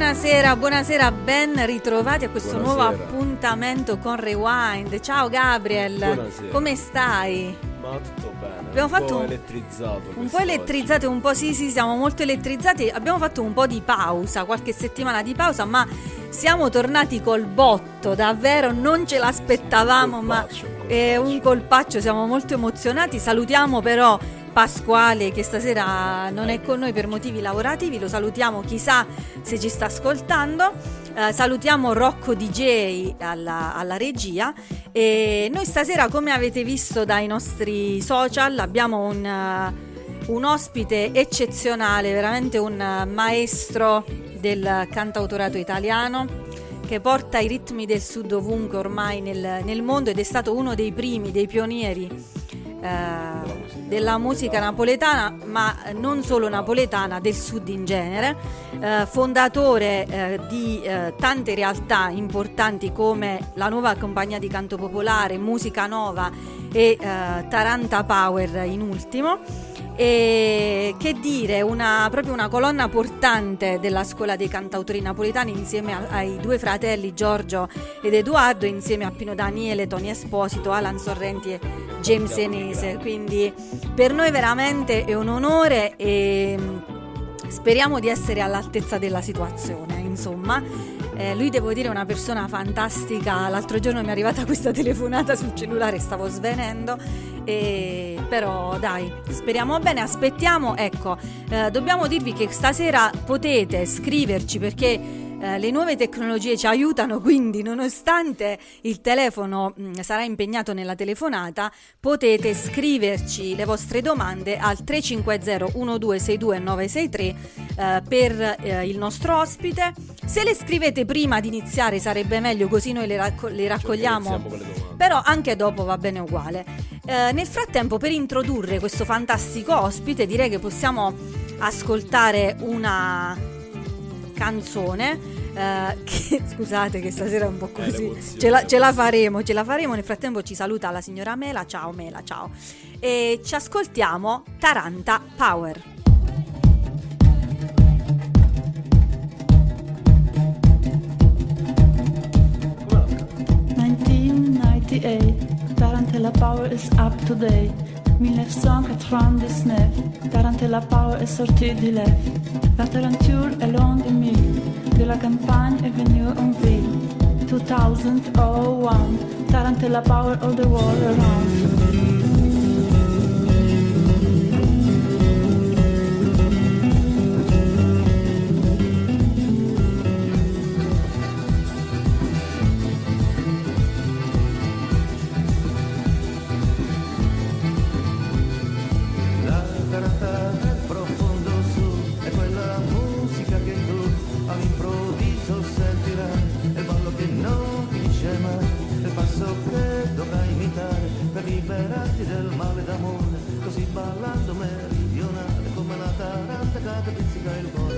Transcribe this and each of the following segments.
Buonasera, buonasera, ben ritrovati a questo nuovo Buonasera. appuntamento con Rewind. Ciao Gabriel, Buonasera. come stai? Ma tutto bene. Abbiamo un fatto po' un- elettrizzato. Un po' quest'oggi. elettrizzati, un po' sì, sì, siamo molto elettrizzati. Abbiamo fatto un po' di pausa, qualche settimana di pausa, ma siamo tornati col botto, davvero non ce l'aspettavamo, Un ma colpaccio, un è un colpaccio, siamo molto emozionati. Salutiamo però Pasquale che stasera non è con noi per motivi lavorativi, lo salutiamo, chissà se ci sta ascoltando. Eh, salutiamo Rocco DJ alla, alla regia e noi stasera come avete visto dai nostri social abbiamo un, eh, un ospite eccezionale, veramente un maestro del cantautorato italiano che porta i ritmi del sud ovunque ormai nel, nel mondo ed è stato uno dei primi, dei pionieri eh, della musica napoletana, ma non solo napoletana, del sud in genere, eh, fondatore eh, di eh, tante realtà importanti come la nuova compagnia di canto popolare, Musica Nova e eh, Taranta Power in ultimo. E che dire, una, proprio una colonna portante della scuola dei cantautori napoletani insieme a- ai due fratelli Giorgio ed Edoardo, insieme a Pino Daniele, Tony Esposito, Alan Sorrenti e James Enese. Quindi per noi veramente è un onore e speriamo di essere all'altezza della situazione, insomma. Eh, lui devo dire è una persona fantastica, l'altro giorno mi è arrivata questa telefonata sul cellulare, stavo svenendo, e... però dai, speriamo bene, aspettiamo, ecco, eh, dobbiamo dirvi che stasera potete scriverci perché eh, le nuove tecnologie ci aiutano, quindi nonostante il telefono mh, mm, sarà impegnato nella telefonata, potete scriverci le vostre domande al 350 1262 963 eh, per eh, il nostro ospite. Se le scrivete prima di iniziare sarebbe meglio, così noi le, racco- le raccogliamo, però anche dopo va bene uguale. Eh, nel frattempo, per introdurre questo fantastico ospite, direi che possiamo ascoltare una canzone. Eh, che, scusate che stasera è un po' eh, così, ce la, ce la, faremo, ce la faremo. Nel frattempo ci saluta la signora Mela, ciao Mela, ciao. E ci ascoltiamo Taranta Power. Tarantella Power is up to date 1999, Tarantella Power est sortie du lèvre. La tarenture est de mille, de la campagne est venue en ville. 2001, Tarantella Power all the world around. Up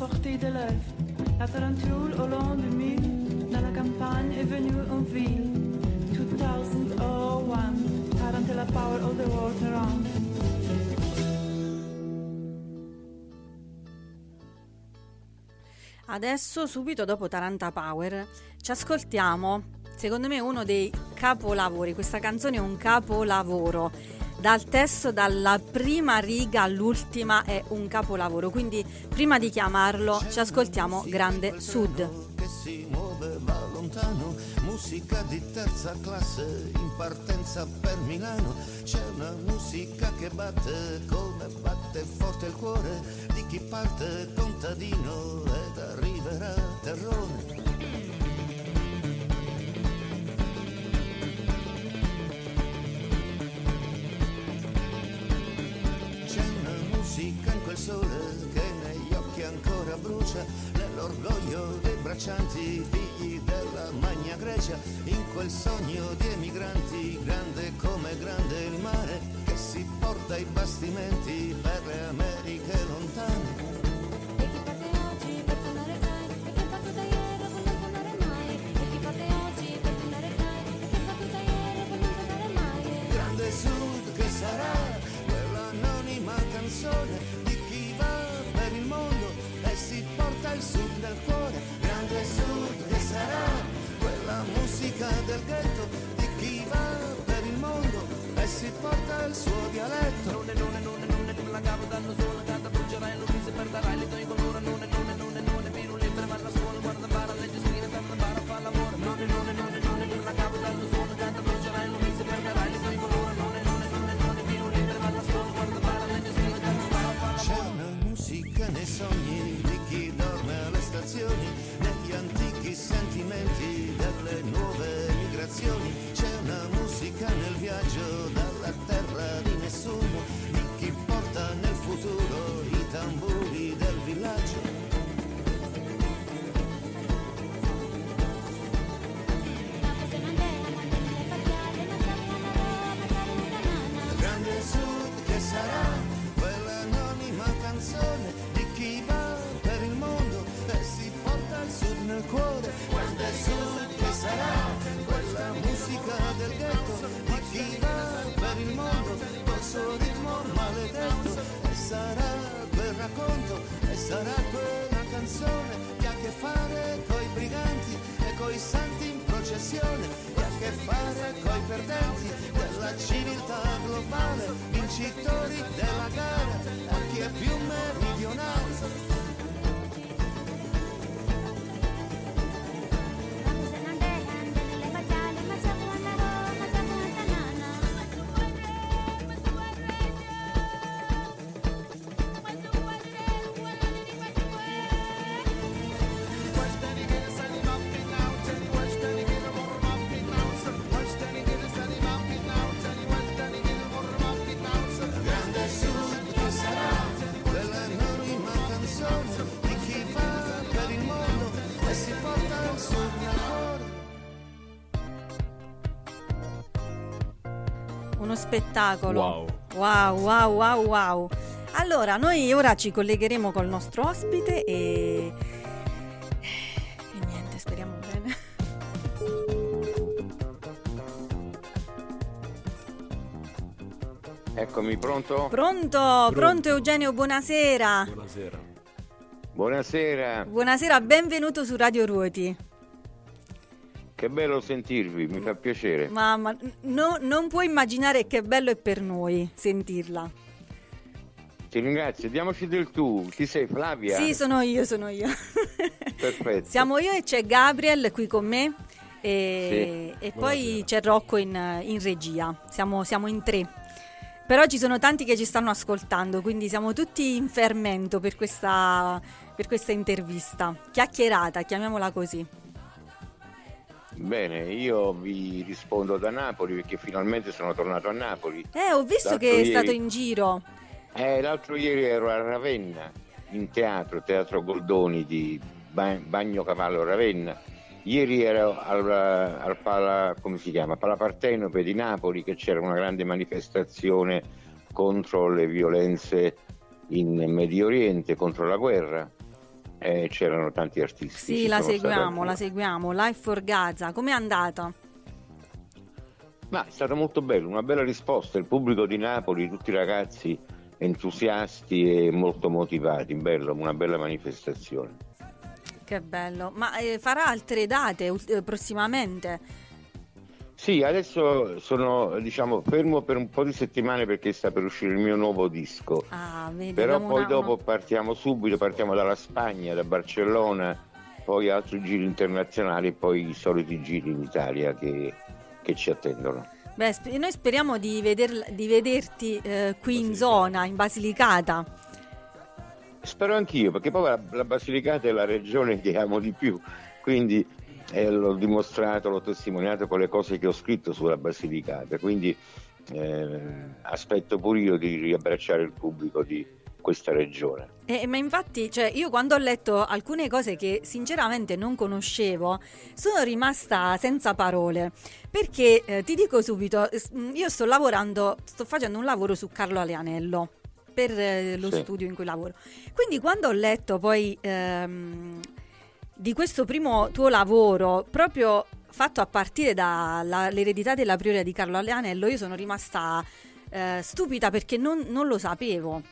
sortie de l'œuf. La tarentule au long du mille, dans la campagne est venue en ville. 2001, Tarantella Power all the world around. Adesso, subito dopo Taranta Power, ci ascoltiamo, secondo me, uno dei capolavori. Questa canzone è un capolavoro dal testo dalla prima riga all'ultima è un capolavoro quindi prima di chiamarlo ci ascoltiamo Grande Sud che si muove va lontano, musica di terza classe in partenza per Milano. C'è una musica che batte come batte forte il cuore di chi parte contadino ed arriverà terrone. Musica in quel sole che negli occhi ancora brucia, nell'orgoglio dei braccianti, figli della Magna Grecia, in quel sogno di emigranti, grande come grande il mare, che si porta i bastimenti per le Americhe lontane. Canzone di chi va per il mondo e si porta il Sud nel cuore. Grande Sud che sarà quella musica del ghetto di chi va per il mondo e si porta il suo dialetto. Non è, non è, non è, non è, non la cavo danno solo, col suo ritmo maledetto. E sarà quel racconto e sarà quella canzone che ha a che fare coi briganti e coi santi in processione, che ha a che fare coi perdenti della civiltà globale, vincitori della gara, a chi è più spettacolo. Wow. Wow, wow, wow, wow. Allora, noi ora ci collegheremo col nostro ospite e... E niente, speriamo bene. Eccomi, pronto? Pronto, pronto, Eugenio, buonasera. Buonasera. Buonasera, Buonasera, benvenuto su Radio Ruoti. Che bello sentirvi, mi fa piacere. Mamma, no- non puoi immaginare che bello è per noi sentirla. Ti ringrazio, diamoci del tu. Chi sei, Flavia? Sì, sono io, sono io. Perfetto. Siamo io e c'è Gabriel qui con me e, e poi c'è Rocco in, in regia. Siamo, siamo in tre. Però ci sono tanti che ci stanno ascoltando, quindi siamo tutti in fermento per questa, per questa intervista. Chiacchierata, chiamiamola così. Bene, io vi rispondo da Napoli perché finalmente sono tornato a Napoli. Eh, ho visto L'altro che è ieri- stato in giro. Eh, l'altro ieri ero a Ravenna, in teatro, Teatro Goldoni di Ba- Bagno Cavallo Ravenna. Ieri ero al, al Pala, come si chiama? Pala Partenope di Napoli che c'era una grande manifestazione contro le violenze in Medio Oriente, contro la guerra. Eh, c'erano tanti artisti. Sì, la seguiamo, la seguiamo. Life for Gaza, com'è andata? Ma è stato molto bello, una bella risposta. Il pubblico di Napoli, tutti i ragazzi entusiasti e molto motivati, bello, una bella manifestazione. Che bello. Ma eh, farà altre date eh, prossimamente? Sì, adesso sono diciamo fermo per un po' di settimane perché sta per uscire il mio nuovo disco. Ah, vedi, Però poi una- dopo partiamo subito, partiamo dalla Spagna, da Barcellona poi altri giri internazionali e poi i soliti giri in Italia che, che ci attendono. Beh, sp- noi speriamo di, veder- di vederti eh, qui in zona, in Basilicata. Spero anch'io, perché poi la, la Basilicata è la regione che amo di più, quindi eh, l'ho dimostrato, l'ho testimoniato con le cose che ho scritto sulla Basilicata, quindi eh, aspetto pure io di riabbracciare il pubblico di questa regione. Eh, ma infatti, cioè, io quando ho letto alcune cose che sinceramente non conoscevo, sono rimasta senza parole. Perché eh, ti dico subito, io sto lavorando, sto facendo un lavoro su Carlo Aleanello per eh, lo Sì. studio in cui lavoro. Quindi quando ho letto poi ehm, di questo primo tuo lavoro, proprio fatto a partire dall'eredità della prioria di Carlo Aleanello, io sono rimasta eh, stupida perché non, non lo sapevo.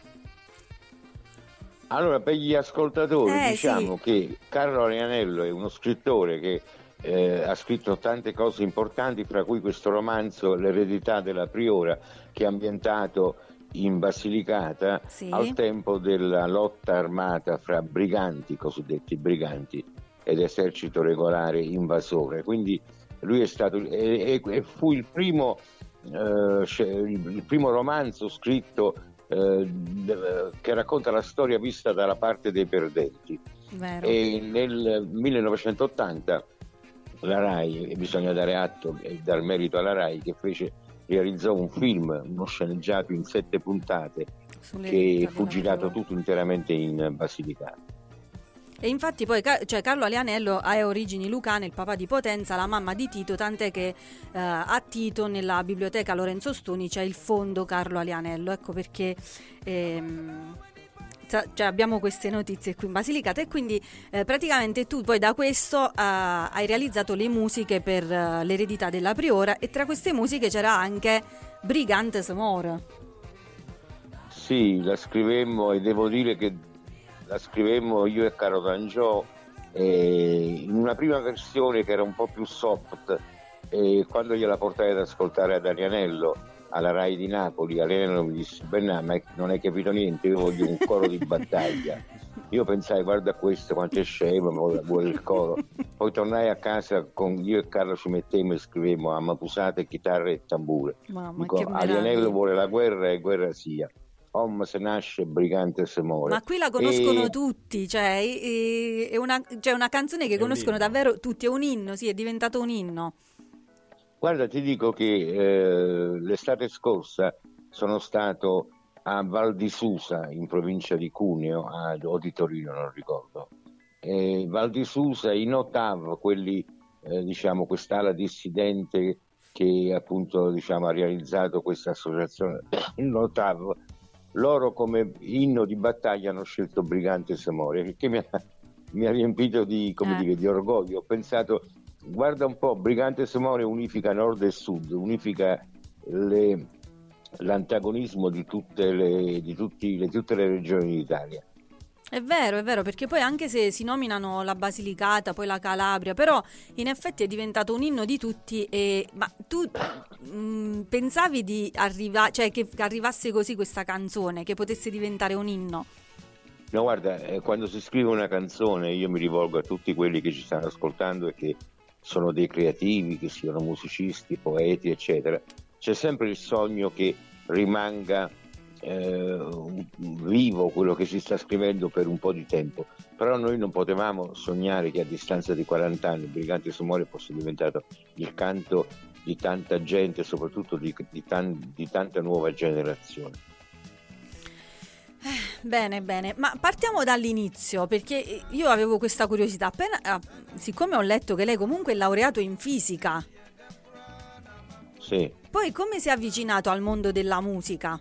Allora, per gli ascoltatori Eh, diciamo sì. che Carlo Arianello è uno scrittore che eh, ha scritto tante cose importanti, fra cui questo romanzo L'eredità della Priora, che è ambientato in Basilicata Sì. al tempo della lotta armata fra briganti, cosiddetti briganti, ed esercito regolare invasore. Quindi lui è stato e, e- fu il primo, eh, il primo romanzo scritto eh, che racconta la storia vista dalla parte dei perdenti. Vero? E nel 1980 la RAI, e bisogna dare atto e dar merito alla RAI, che fece, realizzò un film, uno sceneggiato in sette puntate, Sulle che fu girato tutto interamente in Basilicata. E infatti poi cioè, Carlo Alianello ha origini lucane, il papà di Potenza, la mamma di Tito, tant'è che eh, a Tito nella biblioteca Lorenzo Stoni c'è il fondo Carlo Alianello, ecco perché ehm, cioè, abbiamo queste notizie qui in Basilicata e quindi eh, praticamente tu poi da questo eh, hai realizzato le musiche per eh, l'eredità della Priora e tra queste musiche c'era anche Brigante Samore. Sì, la scrivemmo e devo dire che la scrivemmo io e Caro D'Angiò eh, in una prima versione che era un po' più soft e quando gliela portai ad ascoltare ad Arianello alla Rai di Napoli, Arianello mi disse Bernà ma non hai capito niente, io voglio un coro di battaglia. Io pensai guarda questo quanto è scemo, vuole- il coro. Poi tornai a casa con io e Carlo ci mettemmo e scrivemmo Amapusate, chitarra e tambure. Mamma, Dico. Arianello vuole la guerra e guerra sia. Om se nasce, brigante se muore. Ma qui la conoscono E- tutti, cioè è, una, cioè, una canzone che conoscono davvero tutti, è un inno, sì, è diventato un inno. Guarda, ti dico che eh, l'estate scorsa sono stato a Val di Susa, in provincia di Cuneo, a- o di Torino, non ricordo. E Val di Susa, in Ottav, quelli, eh, diciamo, quest'ala dissidente che appunto diciamo, ha realizzato questa associazione in Ottav, loro come inno di battaglia hanno scelto Brigante Samore, che mi ha, mi ha riempito di, come Eh. dire, di orgoglio. Ho pensato, guarda un po', Brigante Samore unifica nord e sud, unifica le- l'antagonismo di tutte le, di tutti- le- tutte le regioni d'Italia. È vero, è vero, perché poi anche se si nominano la Basilicata, poi la Calabria, però in effetti è diventato un inno di tutti. E, ma tu mh, pensavi di arrivare, cioè che arrivasse così questa canzone, che potesse diventare un inno? No, guarda, eh, quando si scrive una canzone io mi rivolgo a tutti quelli che ci stanno ascoltando e che sono dei creativi, che siano musicisti, poeti, eccetera. C'è sempre il sogno che rimanga eh, vivo quello che si sta scrivendo per un po' di tempo. Però noi non potevamo sognare che a distanza di 40 anni Brigante Sumore fosse diventato il canto di tanta gente, soprattutto di, di tan- di tanta nuova generazione. Bene, bene, ma partiamo dall'inizio perché io avevo questa curiosità. Appena, ah, siccome ho letto che lei comunque è laureato in fisica, Sì. poi come si è avvicinato al mondo della musica?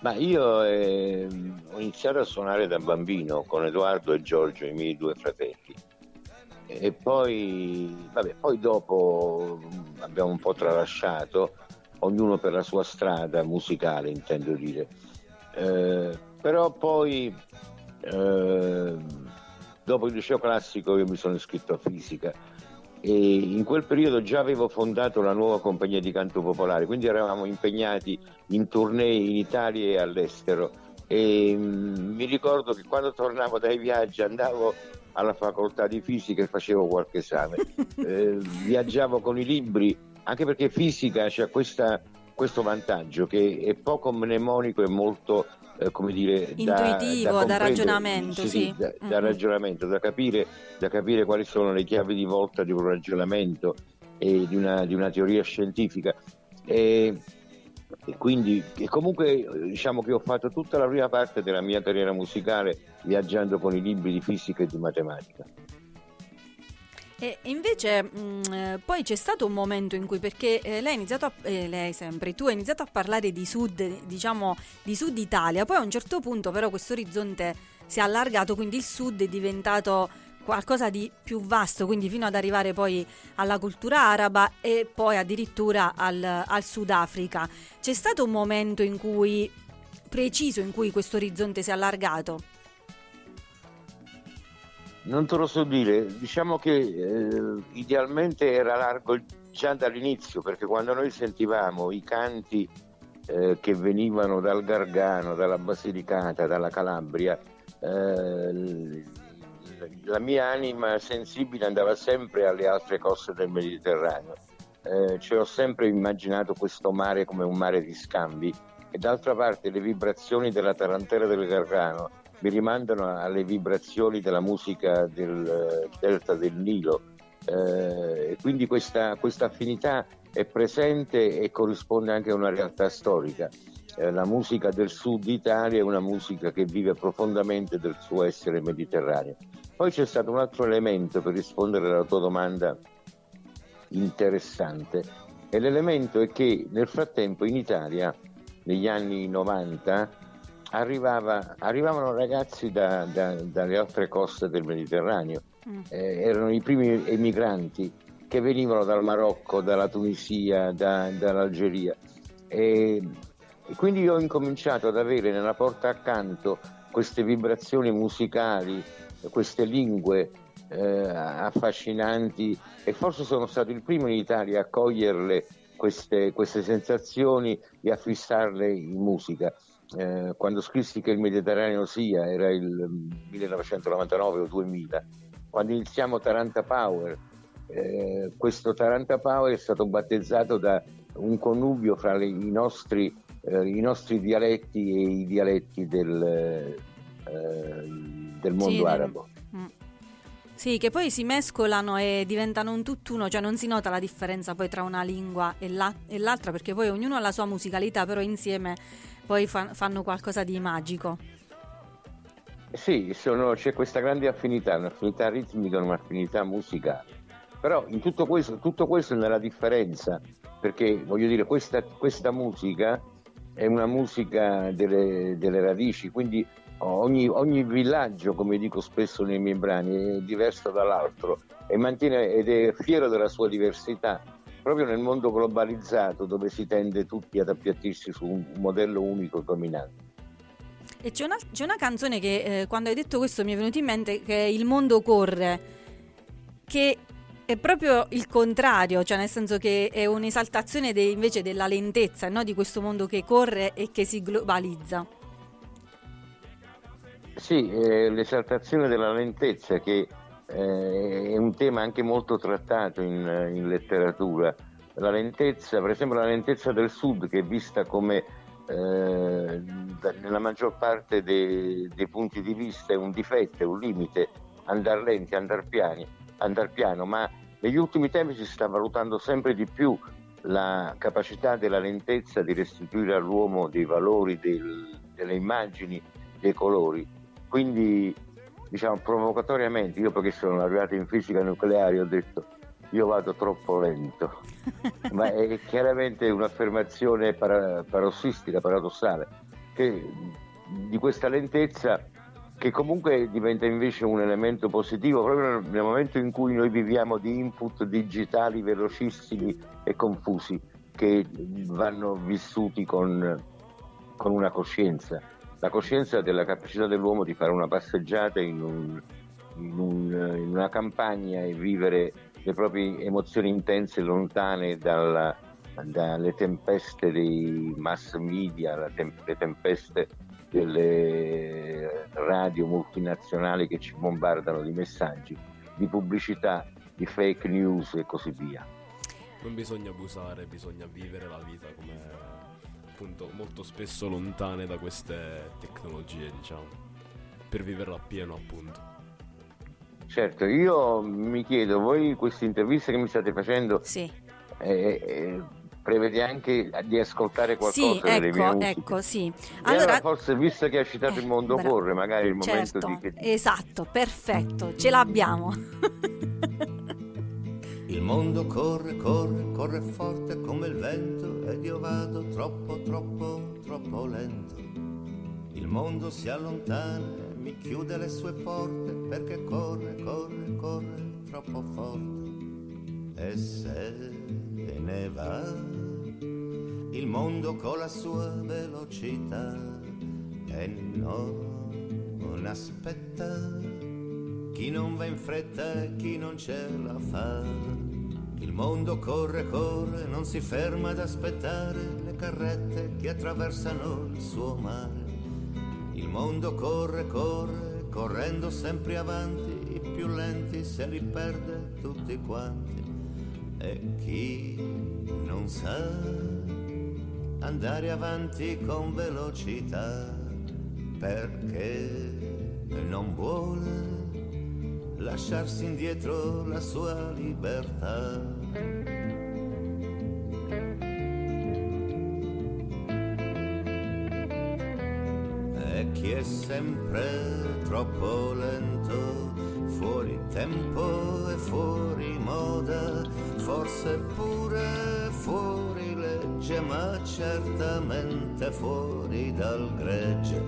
Ma io eh, ho iniziato a suonare da bambino con Edoardo e Giorgio, i miei due fratelli. E poi, vabbè, poi dopo abbiamo un po' tralasciato, ognuno per la sua strada musicale, intendo dire. Eh, però poi, eh, dopo il liceo classico, io mi sono iscritto a fisica e in quel periodo già avevo fondato la nuova compagnia di canto popolare, quindi eravamo impegnati in tournée in Italia e all'estero. E mm, mi ricordo che quando tornavo dai viaggi andavo alla facoltà di fisica e facevo qualche esame. Eh, viaggiavo con i libri, anche perché fisica c'è questa- questo vantaggio che è poco mnemonico e molto, eh, come dire, da- Intuitivo, da comprendere. ragionamento, sì. da, da Mm. ragionamento, da capire, da capire quali sono le chiavi di volta di un ragionamento e di una, di una teoria scientifica. E, e quindi e comunque diciamo che ho fatto tutta la prima parte della mia carriera musicale viaggiando con i libri di fisica e di matematica. E invece mh, eh, poi c'è stato un momento in cui, perché eh, lei ha iniziato a, eh, lei sempre, tu hai iniziato a parlare di sud, diciamo di sud Italia, poi a un certo punto però questo orizzonte si è allargato, quindi il sud è diventato qualcosa di più vasto, quindi fino ad arrivare poi alla cultura araba e poi addirittura al, al Sudafrica. C'è stato un momento in cui preciso in cui questo orizzonte si è allargato? Non te lo so dire, diciamo che eh, idealmente era largo già dall'inizio, perché quando noi sentivamo i canti eh, che venivano dal Gargano, dalla Basilicata, dalla Calabria, eh, la mia anima sensibile andava sempre alle altre coste del Mediterraneo. Eh, ci ho sempre immaginato questo mare come un mare di scambi e d'altra parte le vibrazioni della tarantella del Gargano mi rimandano alle vibrazioni della musica del eh, delta del Nilo Eh, quindi questa, questa affinità è presente e corrisponde anche a una realtà storica. Eh, la musica del sud Italia è una musica che vive profondamente del suo essere mediterraneo. Poi c'è stato un altro elemento per rispondere alla tua domanda interessante e l'elemento è che nel frattempo in Italia negli anni 90 arrivava- arrivavano ragazzi da- da- dalle altre coste del Mediterraneo, Mm. Eh, erano i primi emigranti che venivano dal Marocco, dalla Tunisia, da- dall'Algeria e, e quindi io ho incominciato ad avere nella porta accanto queste vibrazioni musicali, queste lingue eh, affascinanti e forse sono stato il primo in Italia a coglierle queste, queste sensazioni e a fissarle in musica. Eh, quando scrissi che il Mediterraneo sia era il 1999 o 2000, quando iniziamo Taranta Power, eh, questo Taranta Power è stato battezzato da un connubio fra le- i, nostri, eh, i nostri dialetti e i dialetti del, eh, del mondo Sì, arabo. Mm. Sì, che poi si mescolano e diventano un tutt'uno, cioè non si nota la differenza poi tra una lingua e, la- e l'altra, perché poi ognuno ha la sua musicalità, però insieme poi fa- fanno qualcosa di magico. Sì, sono- c'è questa grande affinità, un'affinità ritmica, un'affinità musicale. Però in tutto questo, tutto questo è nella differenza, perché voglio dire, questa, questa musica è una musica delle, delle radici, quindi ogni, ogni villaggio, come dico spesso nei miei brani, è diverso dall'altro e mantiene ed è fiero della sua diversità. Proprio nel mondo globalizzato dove si tende tutti ad appiattirsi su un modello unico e dominante. E c'è una, c'è una canzone che eh, quando hai detto questo mi è venuto in mente che è Il mondo corre, che è proprio il contrario, cioè nel senso che è un'esaltazione de- invece della lentezza, no? di questo mondo che corre e che si globalizza. Sì, eh, l'esaltazione della lentezza che eh, è un tema anche molto trattato in, in letteratura. La lentezza, per esempio la lentezza del sud che è vista come eh, nella maggior parte dei, dei punti di vista è un difetto, è un limite, andare lenti, andare piani, andar piano, ma negli ultimi tempi si sta valutando sempre di più la capacità della lentezza di restituire all'uomo dei valori, del- delle immagini, dei colori. Quindi, diciamo, provocatoriamente, io perché sono laureato in fisica nucleare, ho detto io vado troppo lento. Ma è chiaramente un'affermazione para- parossistica, paradossale, che di questa lentezza che comunque diventa invece un elemento positivo proprio nel- nel momento in cui noi viviamo di input digitali velocissimi e confusi che vanno vissuti con, con una coscienza. La coscienza della capacità dell'uomo di fare una passeggiata in, un- in un- in una campagna e vivere le proprie emozioni intense lontane dalla- dalle tempeste dei mass media, le tempeste delle radio multinazionali che ci bombardano di messaggi, di pubblicità, di fake news e così via. Non bisogna abusare, bisogna vivere la vita come appunto molto spesso lontane da queste tecnologie, diciamo, per viverla appieno appunto. Certo, io mi chiedo, voi queste interviste che mi state facendo, Sì. eh, eh, prevede anche di ascoltare qualcosa Sì, delle mie ecco, musiche? ecco, sì. Allora, Allora, forse visto che ha citato eh, il mondo bra- corre, magari è il momento certo, di che esatto, perfetto, ce l'abbiamo. Mondo corre, corre, corre forte come il vento ed io vado troppo, troppo, troppo lento. Il mondo si allontana, mi chiude le sue porte perché corre, corre, corre troppo forte. E se ne va, il mondo con la sua velocità e non aspetta chi non va in fretta e chi non ce la fa. Il mondo corre, corre, non si ferma ad aspettare le carrette che attraversano il suo mare. Il mondo corre, corre, correndo sempre avanti, i più lenti se li perde tutti quanti. E chi non sa andare avanti con velocità perché non vuole lasciarsi indietro la sua libertà. E chi è sempre troppo lento, fuori tempo e fuori moda, forse pure fuori legge, ma certamente fuori dal gregge,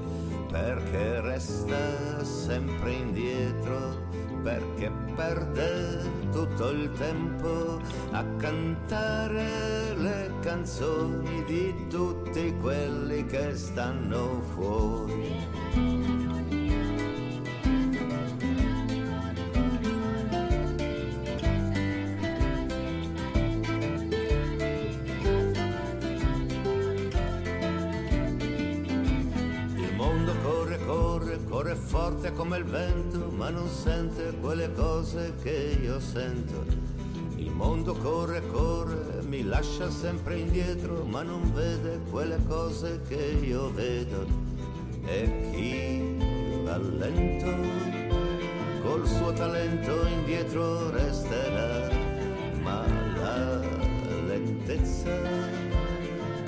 perché resta sempre indietro perché perde tutto il tempo a cantare le canzoni di tutti quelli che stanno fuori. Cose che io sento. Il mondo corre, corre, mi lascia sempre indietro, ma non vede quelle cose che io vedo. E chi va lento, col suo talento indietro resterà, ma la lentezza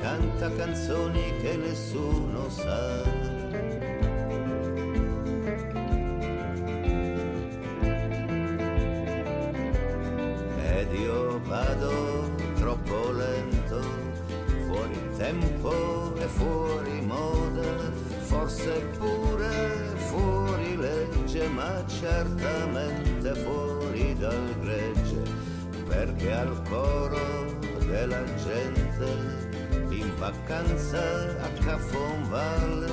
canta canzoni che nessuno sa. Forse pure fuori legge, ma certamente fuori dal gregge, perché al coro della gente in vacanza a Cafonvalle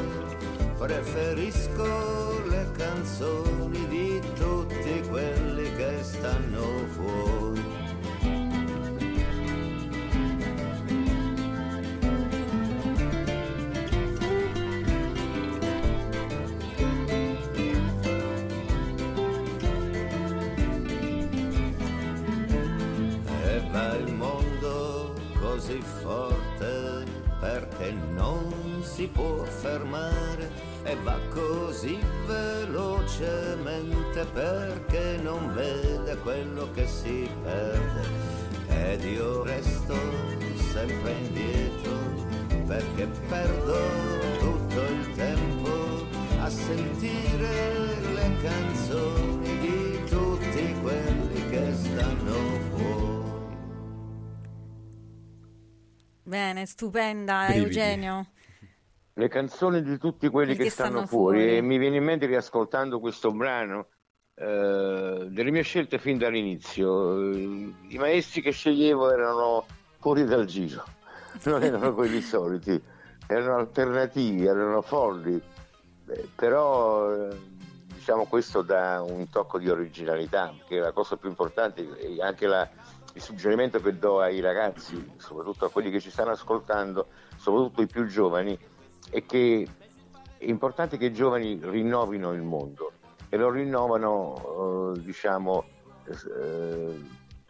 preferisco le canzoni di tutti quelli che stanno fuori. Perché non si può fermare e va così velocemente perché non vede quello che si perde. Ed io resto sempre indietro perché perdo tutto il tempo a sentire le canzoni Bene, stupenda Brividi. Eugenio. le canzoni di tutti quelli Quelli che, stanno, fuori. e mi viene in mente riascoltando questo brano eh, delle mie scelte fin dall'inizio Eh, i maestri che sceglievo erano fuori dal giro non erano quelli soliti erano alternativi erano folli Eh, però eh, diciamo questo dà un tocco di originalità perché la cosa più importante è anche la- il suggerimento che do ai ragazzi soprattutto a quelli che ci stanno ascoltando soprattutto i più giovani è che è importante che i giovani rinnovino il mondo e lo rinnovano, eh, diciamo, eh,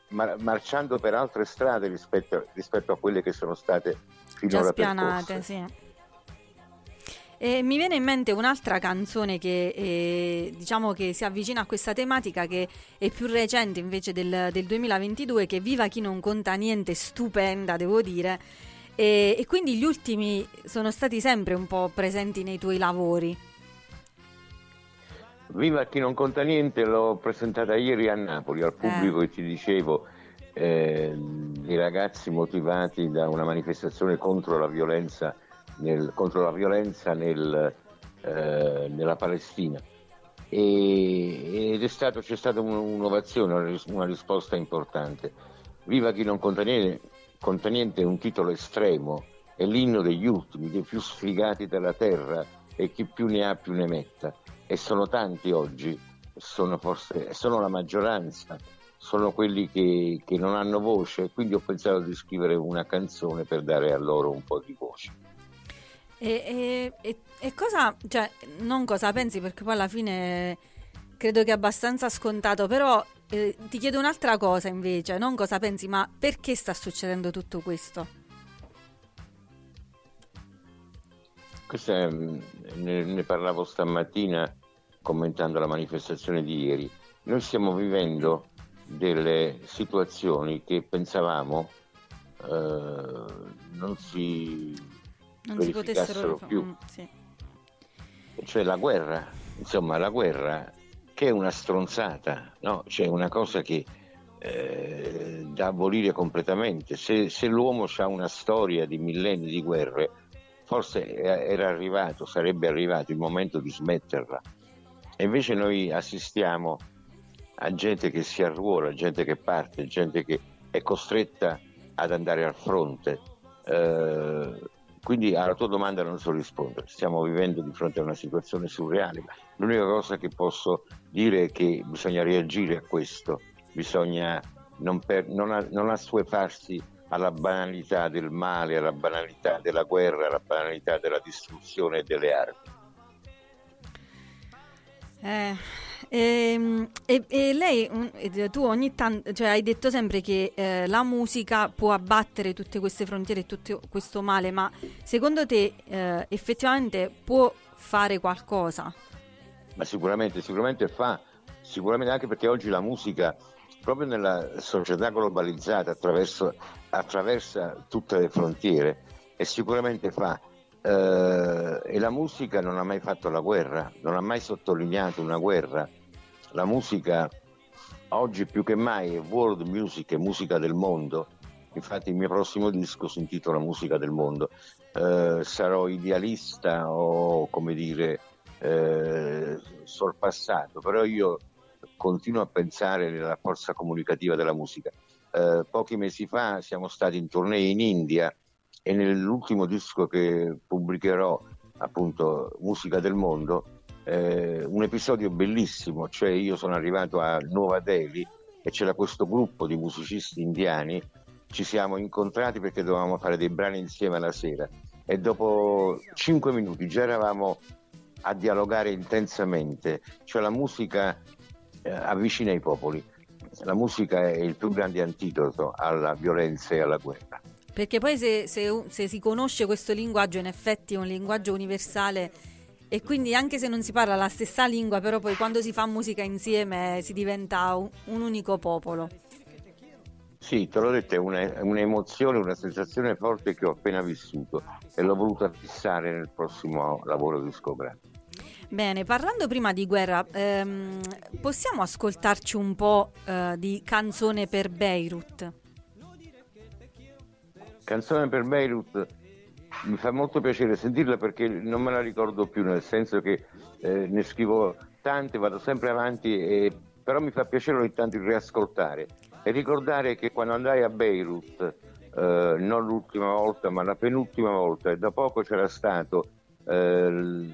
mar- marciando per altre strade rispetto, rispetto a quelle che sono state finora Già spianate, percorse. sì. E mi viene in mente un'altra canzone che eh, diciamo che si avvicina a questa tematica che è più recente invece del, del 2022 che Viva chi non conta niente, stupenda devo dire e, e quindi gli ultimi sono stati sempre un po' presenti nei tuoi lavori. Viva chi non conta niente, l'ho presentata ieri a Napoli al pubblico e ti dicevo, eh, i ragazzi motivati da una manifestazione contro la violenza, nel- contro la violenza nel, eh, nella Palestina. E- ed è stato, c'è stata un- un'ovazione, una, ris- una risposta importante. Viva chi non conta niente, conta niente è un titolo estremo, è l'inno degli ultimi, dei più sfigati della terra e chi più ne ha più ne metta. E sono tanti oggi, sono forse sono la maggioranza, sono quelli che, che non hanno voce, quindi ho pensato di scrivere una canzone per dare a loro un po' di voce. E, e- e- cosa, cioè, non cosa pensi perché poi alla fine credo che è abbastanza scontato, però eh, ti chiedo un'altra cosa invece, non cosa pensi, ma perché sta succedendo tutto questo? Questo ne, ne parlavo stamattina commentando la manifestazione di ieri. Noi stiamo vivendo delle situazioni che pensavamo eh, non si Non si potessero più. mm, sì. cioè la guerra, insomma la guerra che è una stronzata, no? C'è una cosa che eh, da abolire completamente. Se, se l'uomo ha una storia di millenni di guerre, forse era arrivato, sarebbe arrivato il momento di smetterla. E invece noi assistiamo a gente che si arruola, gente che parte, gente che è costretta ad andare al fronte. Eh, quindi alla tua domanda non so rispondere, stiamo vivendo di fronte a una situazione surreale. L'unica cosa che posso dire è che bisogna reagire a questo, bisogna non, per- non non assuefarsi alla banalità del male, alla banalità della guerra, alla banalità della distruzione delle armi. Eh, ehm, e, e lei, tu ogni tanto, cioè hai detto sempre che eh, la musica può abbattere tutte queste frontiere e tutto questo male, ma secondo te eh, effettivamente può fare qualcosa? ma sicuramente, sicuramente fa, sicuramente anche perché oggi la musica, proprio nella società globalizzata, attraversa tutte le frontiere e sicuramente fa. Eh, e la musica non ha mai fatto la guerra, non ha mai sottolineato una guerra. La musica oggi più che mai è world music, è musica del mondo. Infatti il mio prossimo disco si intitola Musica del mondo. Eh, sarò idealista o come dire eh, sorpassato, però io continuo a pensare nella forza comunicativa della musica. Eh, pochi mesi fa siamo stati in tournée in India e nell'ultimo disco che pubblicherò, appunto Musica del Mondo, eh, un episodio bellissimo, cioè io sono arrivato a Nuova Delhi e c'era questo gruppo di musicisti indiani, ci siamo incontrati perché dovevamo fare dei brani insieme la sera e dopo cinque minuti già eravamo a dialogare intensamente, cioè la musica eh, avvicina i popoli, la musica è il più grande antidoto alla violenza e alla guerra. Perché poi se, se- se si conosce questo linguaggio, in effetti è un linguaggio universale e quindi anche se non si parla la stessa lingua, però poi quando si fa musica insieme si diventa un, un unico popolo. Sì, te l'ho detto, è una- è un'emozione, una sensazione forte che ho appena vissuto e l'ho voluta fissare nel prossimo lavoro discografico. Bene, parlando prima di guerra, ehm, possiamo ascoltarci un po' eh, di canzone per Beirut? Canzone per Beirut mi fa molto piacere sentirla perché non me la ricordo più, nel senso che eh, ne scrivo tante, vado sempre avanti, e- però mi fa piacere ogni tanto riascoltare e ricordare che quando andai a Beirut, eh, non l'ultima volta ma la penultima volta, e da poco c'era stato eh,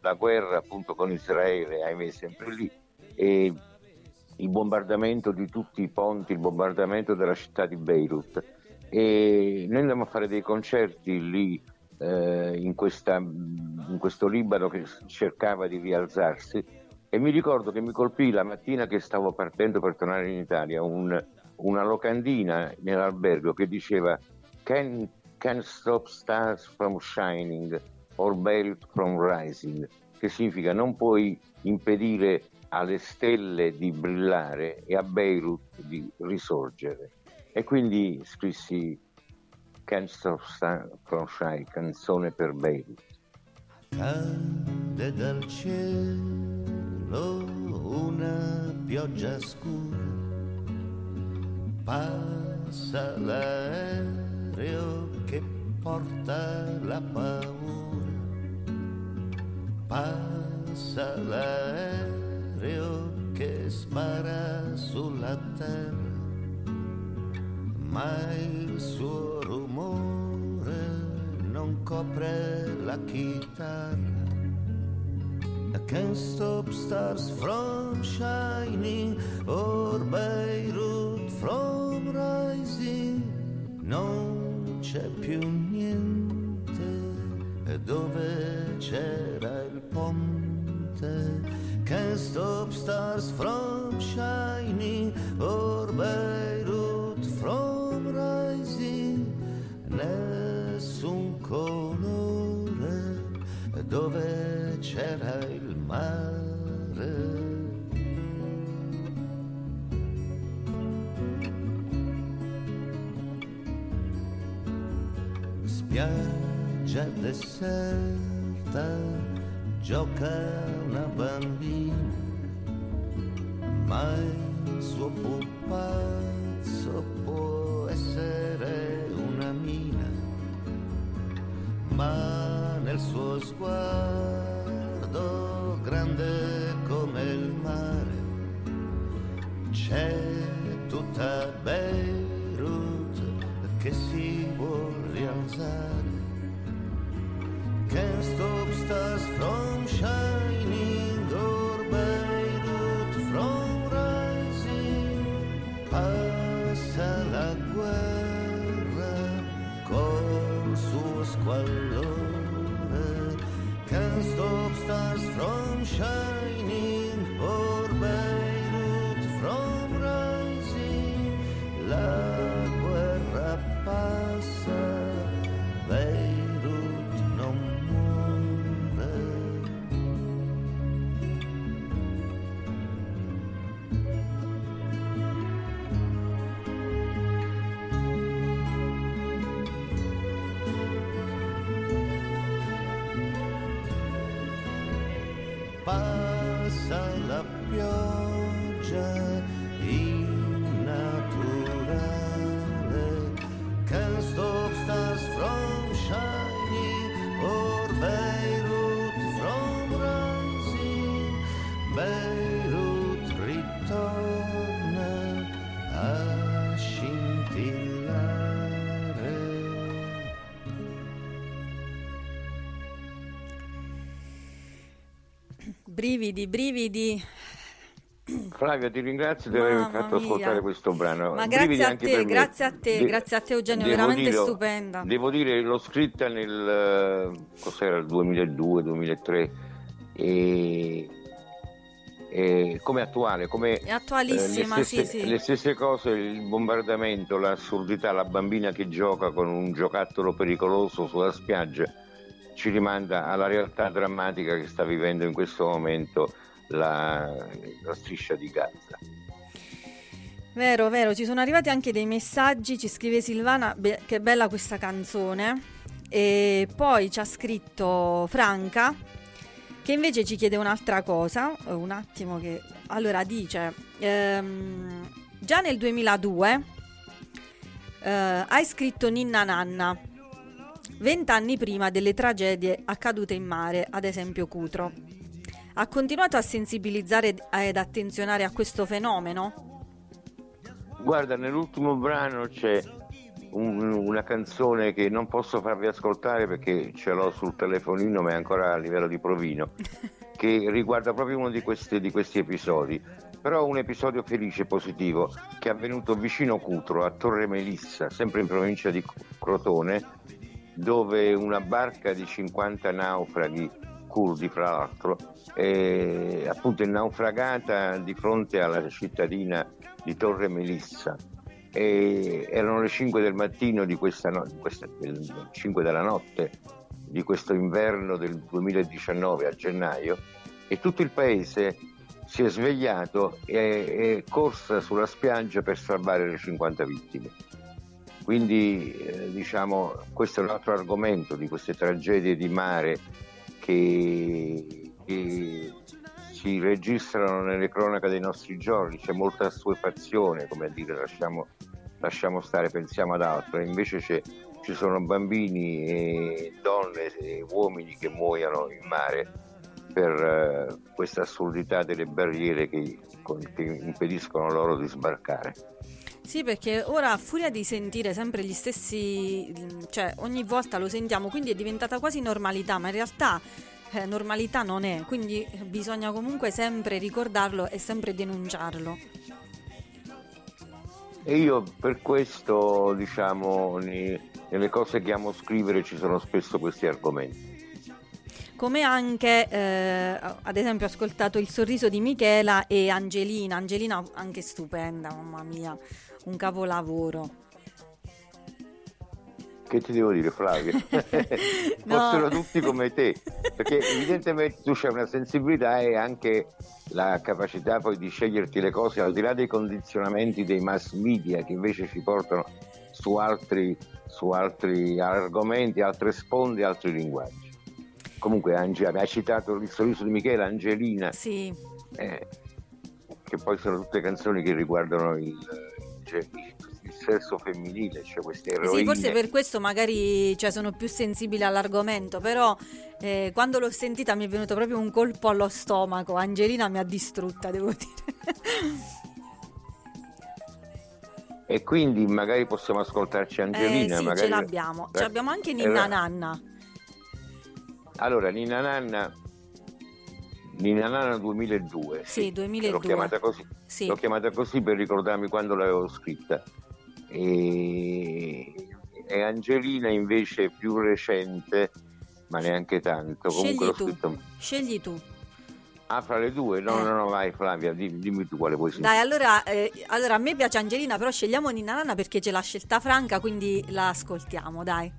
la guerra appunto con Israele, ahimè sempre lì, e il bombardamento di tutti i ponti, il bombardamento della città di Beirut e noi andammo a fare dei concerti lì eh, in, questa- in questo Libano che cercava di rialzarsi. E mi ricordo che mi colpì la mattina che stavo partendo per tornare in Italia un- una locandina nell'albergo che diceva can, can stop stars from shining or Beirut from rising che significa non puoi impedire alle stelle di brillare e a Beirut di risorgere e quindi scrissi Can't Stop Shining canzone per Beirut Cade dal cielo una pioggia scura, passa l'aereo che porta la paura, passa l'aereo che spara sulla terra, ma il suo rumore non copre la chitarra. I can't stop stars from shining or Beirut from rising. Non c'è più niente dove c'era il ponte. Can't stop stars from shining or Beirut Nessun colore dove c'era il mare. Spiaggia deserta, gioca una bambina, ma il suo pupazzo ma nel suo sguardo grande come il mare c'è tutta Beirut che si vuol rialzare. Can't stop stars from shining or Beirut from rising. Passa la guerra col suo squallore. From passa Brividi, brividi. Flavia ti ringrazio di avermi fatto ascoltare questo brano Ma grazie a te, grazie a te, De- grazie a te Eugenio, veramente dire- stupenda. devo dire l'ho scritta nel eh, cos'era il 2002 2003 e, e come attuale come È attualissima, eh, le, stesse, sì, sì. le stesse cose il bombardamento l'assurdità la bambina che gioca con un giocattolo pericoloso sulla spiaggia ci rimanda alla realtà drammatica che sta vivendo in questo momento la, la striscia di Gaza Vero, vero, ci sono arrivati anche dei messaggi, ci scrive Silvana, be- che bella questa canzone. E poi ci ha scritto Franca, che invece ci chiede un'altra cosa, eh, un attimo che... Allora dice, ehm, già nel 2002 eh, hai scritto Ninna Nanna, vent'anni prima delle tragedie accadute in mare, ad esempio Cutro. Ha continuato a sensibilizzare ed attenzionare a questo fenomeno? Guarda, nell'ultimo brano c'è un- una canzone che non posso farvi ascoltare perché ce l'ho sul telefonino, ma è ancora a livello di provino, che riguarda proprio uno di questi, di questi episodi. Però un episodio felice e positivo che è avvenuto vicino Cutro, a Torre Melissa, sempre in provincia di Crotone, dove una barca di 50 naufraghi curdi, fra l'altro, è appunto naufragata di fronte alla cittadina di Torre Melissa. E erano le 5 del mattino di questa, no- di questa- del 5 della notte di questo inverno del 2019 a gennaio e tutto il paese si è svegliato e è corsa sulla spiaggia per salvare le 50 vittime. Quindi eh, diciamo questo è un altro argomento di queste tragedie di mare che, che si registrano nelle cronache dei nostri giorni, c'è molta assuefazione, come a dire lasciamo, lasciamo stare, pensiamo ad altro, e invece ci sono bambini e donne e uomini che muoiono in mare per eh, questa assurdità delle barriere che, che impediscono loro di sbarcare. Sì, perché ora a furia di sentire sempre gli stessi, cioè ogni volta lo sentiamo, quindi è diventata quasi normalità, ma in realtà eh, normalità non è, quindi bisogna comunque sempre ricordarlo e sempre denunciarlo. E io per questo, diciamo, ne- nelle cose che amo scrivere ci sono spesso questi argomenti. Come anche, eh, ad esempio, ho ascoltato il sorriso di Michela e Angelina, Angelina anche stupenda, mamma mia, un capolavoro. Che ti devo dire, Flavia? No. Fossero tutti come te, perché evidentemente tu c'hai una sensibilità e anche la capacità poi di sceglierti le cose al di là dei condizionamenti dei mass media che invece ci portano su altri, su altri argomenti, altre sponde, altri linguaggi. Comunque Ange- hai citato il sorriso di Michela, Angelina, Sì, eh, che poi sono tutte canzoni che riguardano il, cioè, il sesso femminile, cioè queste eroine. sì, forse per questo magari cioè, sono più sensibile all'argomento, però eh, quando l'ho sentita mi è venuto proprio un colpo allo stomaco. Angelina mi ha distrutta, devo dire. E quindi magari possiamo ascoltarci Angelina. eh sì, magari... ce l'abbiamo. Ce Eh, l'abbiamo anche Ninna eh, Nanna. Allora, Nina Nanna, Nina Nanna 2002. Sì, 2002. L'ho chiamata così. Sì. L'ho chiamata così per ricordarmi quando l'avevo scritta. E, e Angelina invece più recente, ma neanche tanto. Comunque l'ho Scegli tu. scritto. Scegli tu. Ah, fra le due? No, Eh. no, no, vai Flavia, dimmi, dimmi tu quale vuoi sentire. Dai, allora, eh, allora a me piace Angelina, però scegliamo Ninna Nanna perché ce l'ha scelta Franca, quindi la ascoltiamo, dai.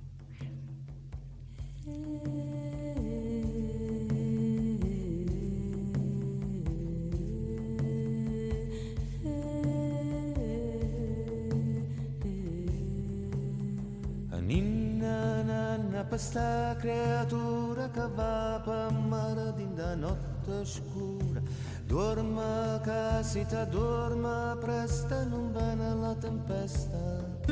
Nanna per sta creatura che va per mare din da notte scura Dorma casita, dorma presta, non viene la tempesta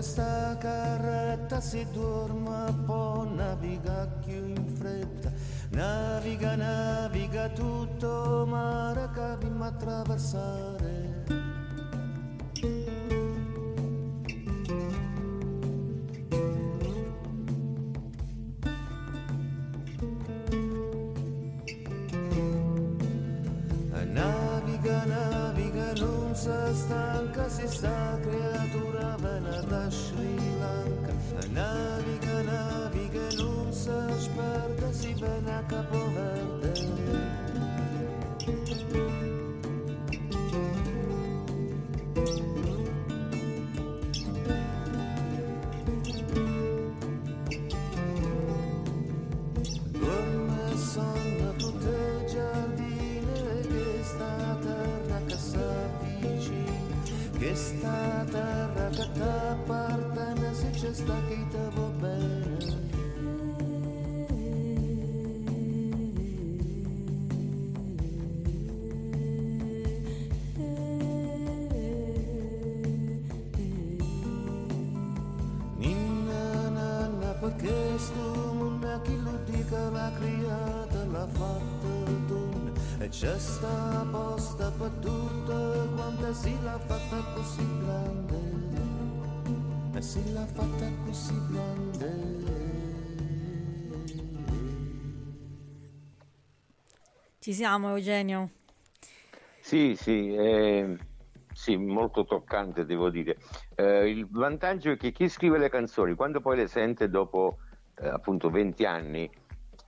che sta carretta si dorma può naviga più in fretta. Naviga, naviga tutto mare che vimmo attraversare vena a C'è sta posta per tutta quanta si l'ha fatta così grande e si l'ha fatta così grande Ci siamo Eugenio? Sì, sì, eh, sì, molto toccante devo dire. Eh, il vantaggio è che chi scrive le canzoni, quando poi le sente dopo eh, appunto 20 anni,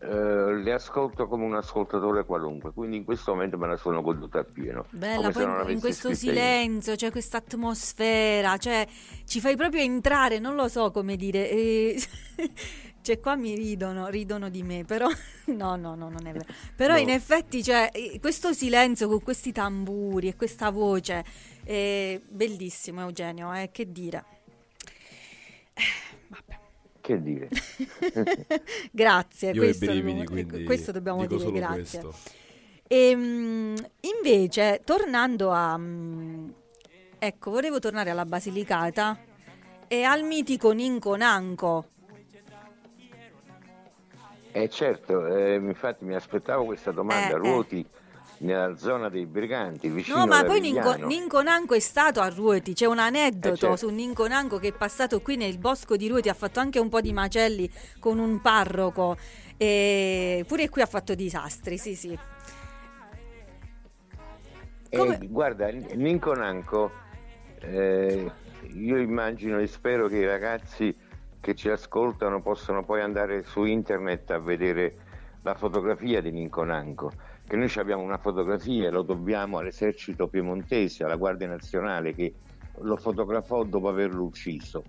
eh, le ascolto come un ascoltatore qualunque, quindi in questo momento me la sono goduta appieno. Bella, come se poi in, questo silenzio, c'è questa atmosfera, cioè ci fai proprio entrare, non lo so come dire. eh, cioè qua mi ridono, ridono di me, però no, no, no, non è vero. Però No. in effetti, cioè, questo silenzio con questi tamburi e questa voce è bellissimo, Eugenio, eh, che dire. Eh. Che dire? Grazie, questo, brividi, dobbiamo- quindi questo dobbiamo dico dire solo grazie. questo. Ehm, invece, tornando a... mm, ecco, volevo tornare alla Basilicata e al mitico Ninco Nanco. Eh certo, eh, infatti mi aspettavo questa domanda. Eh, eh. Nella zona dei briganti, vicino No, ma poi Ninco, Avigliano. Ninco Nanco è stato a Ruoti, c'è un aneddoto Eh, certo. su Ninco Nanco che è passato qui nel bosco di Ruoti, ha fatto anche un po' di macelli con un parroco e pure qui ha fatto disastri, sì sì. Eh, Come- guarda, Ninco Nanco, eh, io immagino e spero che i ragazzi che ci ascoltano possano poi andare su internet a vedere la fotografia di Ninco Nanco, che noi abbiamo una fotografia, lo dobbiamo all'esercito piemontese, alla Guardia Nazionale che lo fotografò dopo averlo ucciso.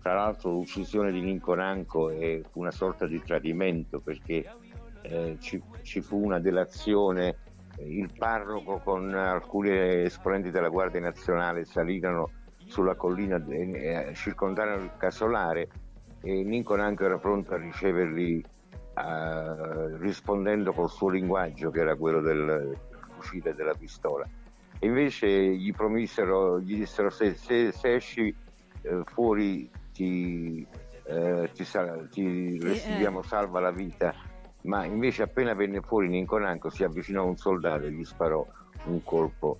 Tra l'altro l'uccisione di Ninco Nanco è una sorta di tradimento perché eh, ci, ci fu una delazione, il parroco con alcuni esponenti della Guardia Nazionale salirono sulla collina, eh, circondarono il casolare e Ninco Nanco era pronto a riceverli eh, rispondendo col suo linguaggio che era quello del fucile e della pistola. E invece gli promisero, gli dissero se, se- se esci eh, fuori ti, eh, ti, sal- ti restituiamo salva la vita, ma invece appena venne fuori Ninco Nanco si avvicinò a un soldato e gli sparò un colpo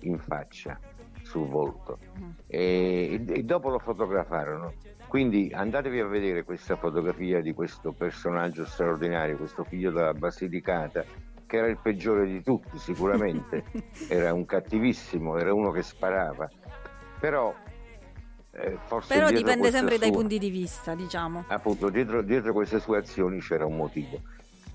in faccia, sul volto. E, e dopo lo fotografarono. Quindi andatevi a vedere questa fotografia di questo personaggio straordinario, questo figlio della Basilicata, che era il peggiore di tutti sicuramente, era un cattivissimo, era uno che sparava, però eh, forse Però dipende sempre dai sua- punti di vista, diciamo. appunto dietro, dietro queste sue azioni c'era un motivo.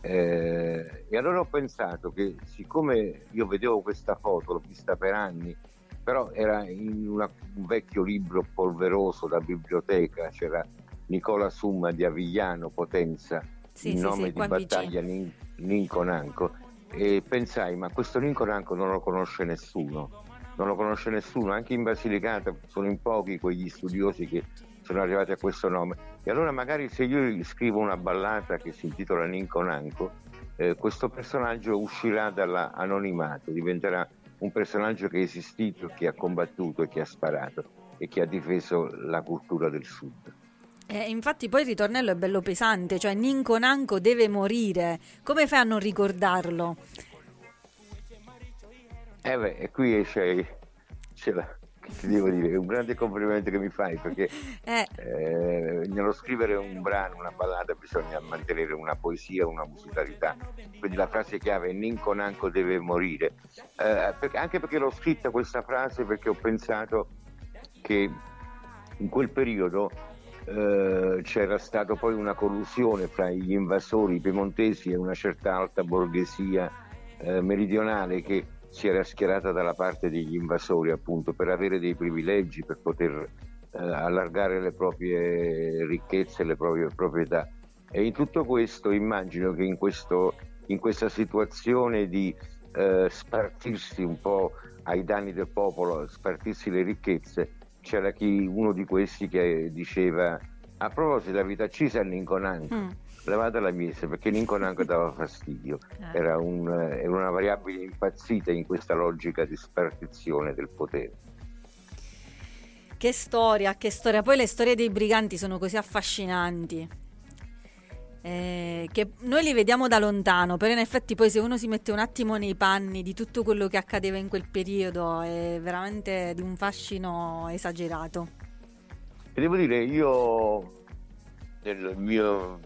Eh, e allora ho pensato che siccome io vedevo questa foto, l'ho vista per anni, però era in una- un vecchio libro polveroso da biblioteca, c'era Nicola Summa di Avigliano Potenza, Sì, il sì, nome sì, di battaglia vicino. Nin- Ninco Nanco, e pensai ma questo Ninco Nanco non lo conosce nessuno, non lo conosce nessuno, anche in Basilicata sono in pochi quegli studiosi che sono arrivati a questo nome. E allora magari se io gli scrivo una ballata che si intitola Ninco Nanco, eh, questo personaggio uscirà dall'anonimato, diventerà un personaggio che è esistito, che ha combattuto e che ha sparato e che ha difeso la cultura del sud. Eh, infatti poi il ritornello è bello pesante, cioè Ninco Nanco deve morire. Come fai a non ricordarlo? Eh beh, e qui c'è, c'è la, ti devo dire, è un grande complimento che mi fai perché Eh, eh, nello scrivere un brano, una ballata, bisogna mantenere una poesia, una musicalità. Quindi la frase chiave è Ninco Nanco deve morire. Eh, perché- anche perché l'ho scritta questa frase perché ho pensato che in quel periodo eh, c'era stata poi una collusione fra gli invasori piemontesi e una certa alta borghesia eh, meridionale che si era schierata dalla parte degli invasori appunto per avere dei privilegi, per poter eh, allargare le proprie ricchezze, le proprie proprietà. E in tutto questo immagino che in, questo, in questa situazione di eh, spartirsi un po' ai danni del popolo, spartirsi le ricchezze, c'era chi, uno di questi che diceva a proposito la vita accisa a Ninconanco, mm, levate la mise perché Ninconanco dava fastidio, eh. era, un, era una variabile impazzita in questa logica di spartizione del potere. Che storia, che storia. Poi le storie dei briganti sono così affascinanti. eh, che noi li vediamo da lontano, però in effetti poi se uno si mette un attimo nei panni di tutto quello che accadeva in quel periodo è veramente di un fascino esagerato. E devo dire, io nel mio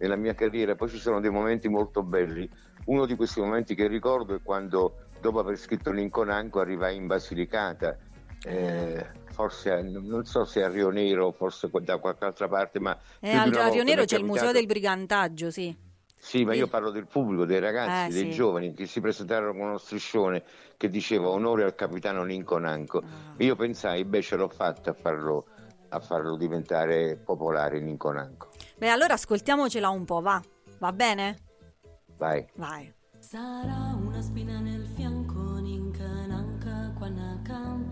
nella mia carriera, poi ci sono dei momenti molto belli. Uno di questi momenti che ricordo è quando, dopo aver scritto L'Inconanco, arrivai in Basilicata, eh, forse non so se a Rio Nero, forse da qualche altra parte, ma Eh, a Rio Nero c'è il Museo del Brigantaggio, sì. Sì, ma io parlo del pubblico, dei ragazzi, Eh, dei sì. giovani che si presentarono con uno striscione che diceva onore al capitano Ninconanco. Ah. Io pensai, beh, ce l'ho fatta a farlo, a farlo diventare popolare Ninconanco. Beh, allora ascoltiamocela un po', va. Va bene? Vai. Vai. Sarà una spina nel fianco, ninka nanka quanakam.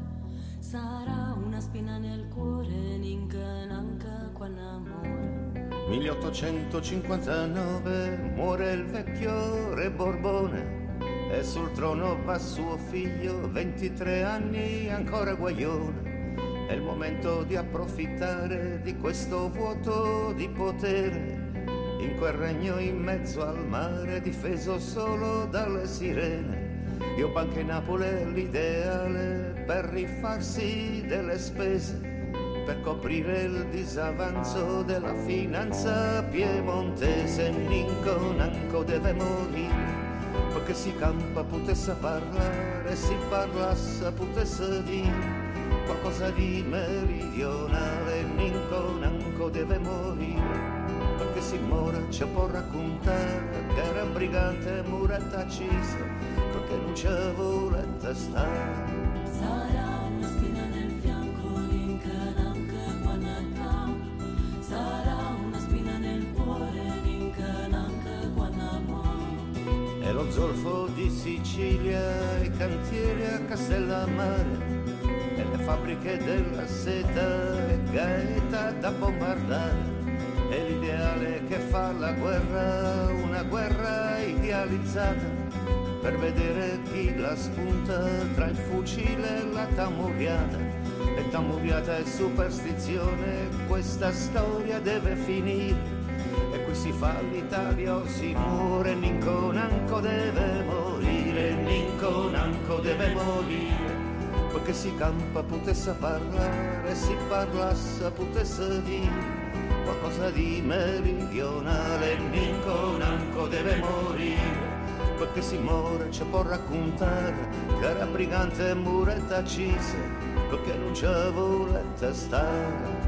Sarà una spina nel cuore, ninka nanka quanamore. 1859 muore il vecchio re Borbone e sul trono va suo figlio, 23 anni ancora guaglione. È il momento di approfittare di questo vuoto di potere. In quel regno in mezzo al mare, difeso solo dalle sirene. Io Banca Napoli è l'ideale per rifarsi delle spese per coprire il disavanzo della finanza piemontese. Ninco Nanco deve morire perché si campa potesse parlare, si parlasse potesse dire qualcosa di meridionale. Ninco Nanco deve morire perché si muore ci può raccontare che era un brigante muretta accisa perché non c'è voletta stare. Sarà una spina nel fianco, ninka nanka quanakam. Sarà una spina nel cuore, ninka nanka quanamore. E lo zolfo di Sicilia, i cantieri a Castellammare, le fabbriche della seta, gaeta da bombardare. È l'ideale che fa la guerra, una guerra idealizzata, per vedere chi la spunta tra il fucile e la tamuriata. E tamuriata è superstizione, questa storia deve finire. E qui si fa l'Italia o si muore, Ninco Nanco deve morire, Ninco Nanco deve morire. Perché si campa potesse parlare, si parlasse potesse dire qualcosa di meridionale, Ninco Nanco deve morire. Perché si muore ci può raccontare che era brigante e muretta accise, perché non c'è voletta stare.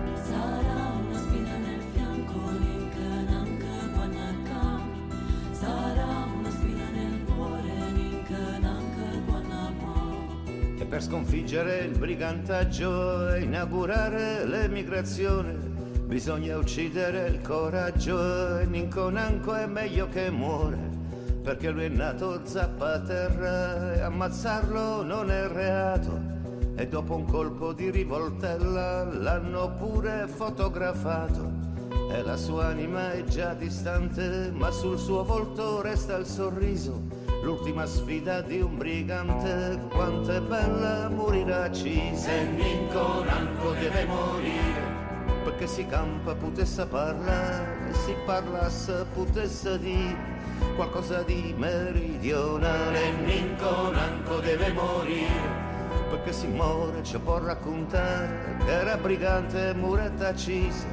Per sconfiggere il brigantaggio e inaugurare l'emigrazione. Bisogna uccidere il coraggio e Ninconanco è meglio che muore perché lui è nato zappa a terra e ammazzarlo non è reato. E dopo un colpo di rivoltella l'hanno pure fotografato. E la sua anima è già distante, ma sul suo volto resta il sorriso. L'ultima sfida di un brigante, quanto è bella morire accisa. E Ninconanco deve morire, perché si campa potesse parlare, si parlasse potesse dire qualcosa di meridionale. Ninconanco deve morire perché si muore ci può raccontare che era brigante e muretta accisa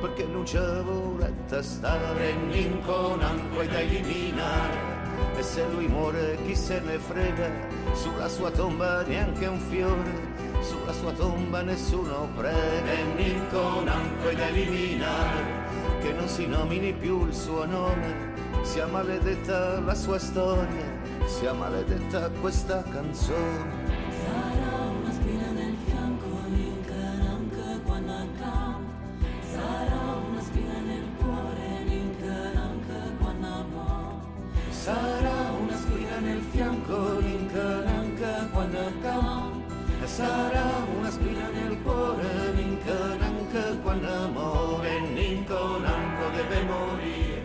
perché non c'è voletta stare l'inconanco è da eliminare e se lui muore chi se ne frega? Sulla sua tomba neanche un fiore. Sulla sua tomba nessuno prega e l'inconanco è da eliminare che non si nomini più il suo nome. Sia maledetta la sua storia. Sia maledetta questa canzone Sarà una spina nel cuore, l'incananca quando amore, l'inconanco deve morire.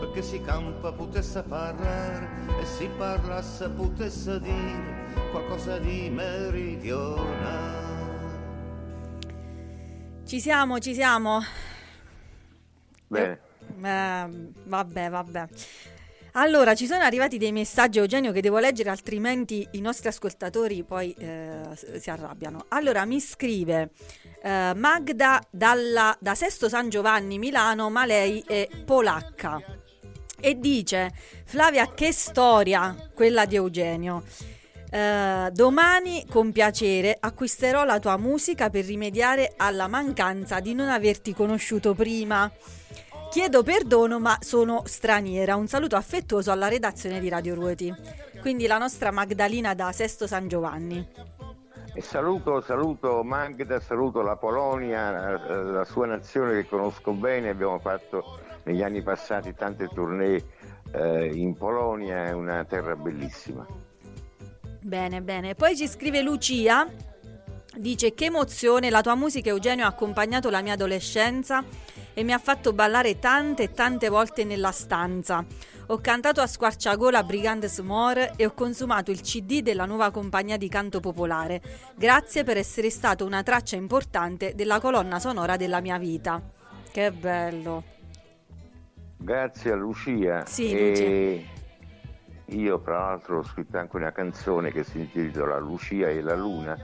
Perché si campa potesse parlare e si parlasse potesse dire qualcosa di meridionale. Ci siamo, ci siamo. Bene. Eh, vabbè, vabbè. Allora, ci sono arrivati dei messaggi, Eugenio, che devo leggere, altrimenti i nostri ascoltatori poi eh, si arrabbiano. Allora, mi scrive eh, Magda dalla- da Sesto San Giovanni, Milano, ma lei è polacca. E dice, Flavia, che storia quella di Eugenio. Eh, domani con piacere acquisterò la tua musica per rimediare alla mancanza di non averti conosciuto prima. Chiedo perdono, ma sono straniera. Un saluto affettuoso alla redazione di Radio Ruoti. Quindi la nostra Magdalena da Sesto San Giovanni. E saluto, saluto Magda, saluto la Polonia, la, sua nazione che conosco bene, abbiamo fatto negli anni passati tante tournée eh, in Polonia, è una terra bellissima. Bene, bene. Poi ci scrive Lucia. Dice che emozione, la tua musica Eugenio ha accompagnato la mia adolescenza e mi ha fatto ballare tante e tante volte nella stanza. Ho cantato a squarciagola Brigantes More e ho consumato il CD della nuova compagnia di canto popolare. Grazie per essere stato una traccia importante della colonna sonora della mia vita. Che bello. Grazie a Lucia. Sì, e io tra l'altro ho scritto anche una canzone che si intitola Lucia e la Luna,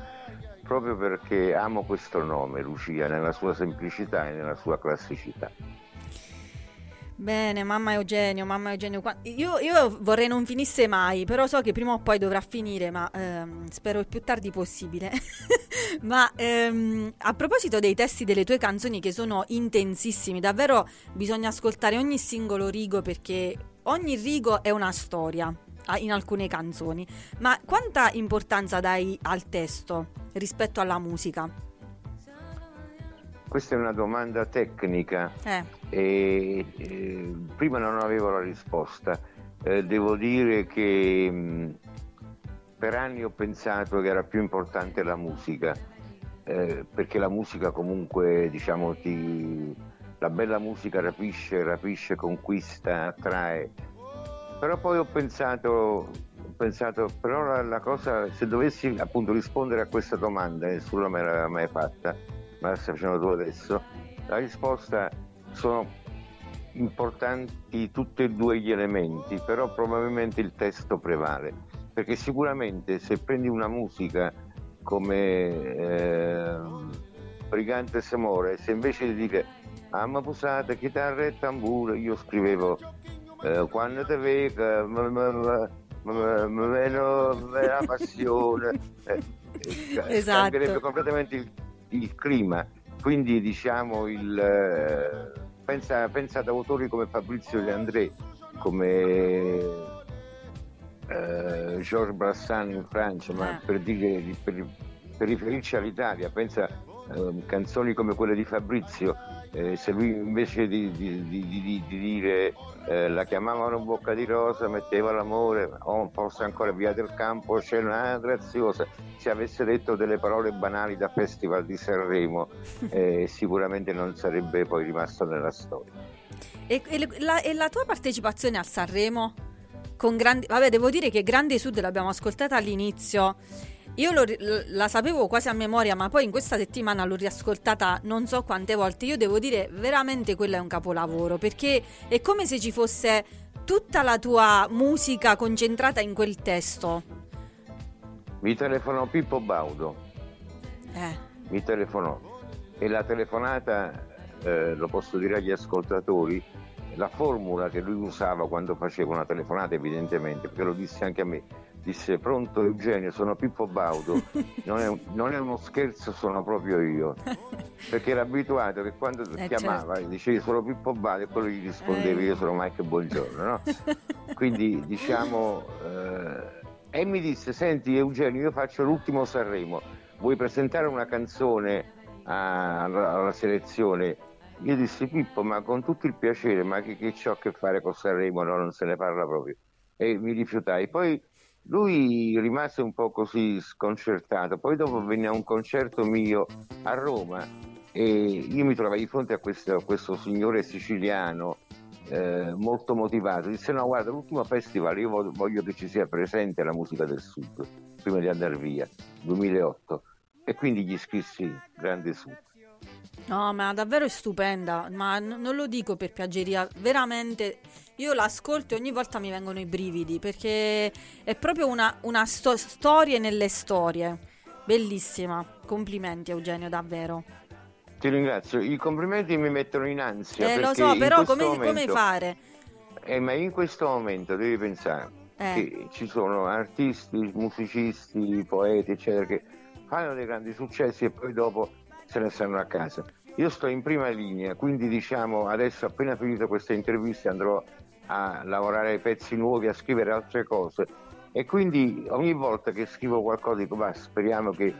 proprio perché amo questo nome, Lucia, nella sua semplicità e nella sua classicità. Bene, mamma Eugenio, mamma Eugenio. Io, io vorrei non finisse mai, però so che prima o poi dovrà finire, ma ehm, spero il più tardi possibile. ma ehm, a proposito dei testi delle tue canzoni che sono intensissimi, davvero bisogna ascoltare ogni singolo rigo perché ogni rigo è una storia in alcune canzoni. Ma quanta importanza dai al testo rispetto alla musica? Questa è una domanda tecnica Eh, e eh, prima non avevo la risposta. Eh, devo dire che mh, per anni ho pensato che era più importante la musica, eh, perché la musica comunque, diciamo, ti, la bella musica rapisce, rapisce, conquista, attrae. Però poi ho pensato, ho pensato però la, la cosa, se dovessi appunto rispondere a questa domanda, nessuno me l'aveva mai fatta, ma la stai facendo tu adesso, la risposta sono importanti tutti e due gli elementi, però probabilmente il testo prevale, perché sicuramente se prendi una musica come eh, Brigante Samore, se invece di dire amma pusata, chitarra e tamburo, io scrivevo eh, quando m- m- meno la passione, eh, eh, Esatto. cambierebbe completamente il, il clima. Quindi diciamo il eh, pensa, pensa ad autori come Fabrizio De André, come eh, Georges Brassens in Francia, ma Eh. per, dire, per, per riferirci all'Italia, pensa a canzoni come quelle di Fabrizio, eh, se lui invece di, di- di- di- di dire eh, la chiamavano bocca di rosa, metteva l'amore, o forse ancora via del campo, c'è una graziosa, se avesse detto delle parole banali da Festival di Sanremo, eh, sicuramente non sarebbe poi rimasto nella storia. E, e la, e la tua partecipazione al Sanremo? Con grandi, vabbè, devo dire che Grande Sud l'abbiamo ascoltata all'inizio. Io lo la sapevo quasi a memoria, ma poi in questa settimana l'ho riascoltata non so quante volte. Io devo dire, veramente quello è un capolavoro, perché è come se ci fosse tutta la tua musica concentrata in quel testo. Mi telefonò Pippo Baudo, Eh, mi telefonò e la telefonata, eh, lo posso dire agli ascoltatori, la formula che lui usava quando faceva una telefonata evidentemente, perché lo disse anche a me, disse pronto Eugenio, sono Pippo Baudo, non è, non è uno scherzo, sono proprio io, perché era abituato che quando Eh, chiamava certo. dicevi sono Pippo Baudo e quello gli rispondeva Eh. io sono Mike Buongiorno, no? Quindi diciamo, eh, e mi disse, senti Eugenio, io faccio l'ultimo Sanremo, vuoi presentare una canzone alla, selezione? Io dissi Pippo, ma con tutto il piacere, ma che, che c'ho a che fare con Sanremo? No, non se ne parla proprio. E mi rifiutai. Poi lui rimase un po' così sconcertato, poi dopo venne a un concerto mio a Roma e io mi trovai di fronte a questo, a questo signore siciliano eh, molto motivato. Disse: No, guarda, l'ultimo festival io voglio, voglio che ci sia presente la musica del sud prima di andare via, 2008. E quindi gli scrissi Grande Sud. No, ma davvero è stupenda, ma n- non lo dico per piaggeria, veramente io l'ascolto e ogni volta mi vengono i brividi perché è proprio una, una sto- storia nelle storie. Bellissima. Complimenti Eugenio, davvero. Ti ringrazio. I complimenti mi mettono in ansia. Eh, lo so, però come, come momento- fare? Eh, ma in questo momento devi pensare Eh. che ci sono artisti, musicisti, poeti, eccetera, che fanno dei grandi successi e poi dopo se ne stanno a casa. Io sto in prima linea, quindi diciamo adesso appena finito questa intervista andrò a lavorare ai pezzi nuovi, a scrivere altre cose e quindi ogni volta che scrivo qualcosa dico ma speriamo che,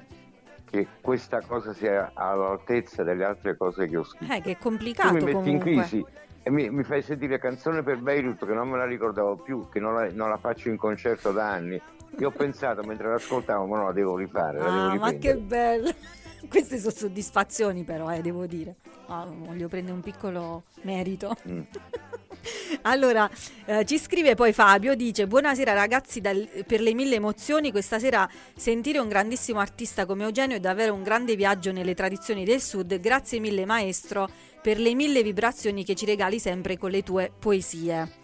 che questa cosa sia all'altezza delle altre cose che ho scritto. Eh, che è Tu complicato mi metti comunque. in crisi e mi, mi fai sentire canzone per Beirut che non me la ricordavo più, che non la, non la faccio in concerto da anni. Io ho pensato mentre l'ascoltavo, ma no, la devo rifare, la devo Ah, ma riprendere. che bello! Queste sono soddisfazioni però, eh, devo dire. Ah, voglio prendere un piccolo merito. Mm. allora, eh, ci scrive poi Fabio, dice Buonasera ragazzi, dal- per le mille emozioni, questa sera sentire un grandissimo artista come Eugenio è davvero un grande viaggio nelle tradizioni del sud. Grazie mille maestro per le mille vibrazioni che ci regali sempre con le tue poesie.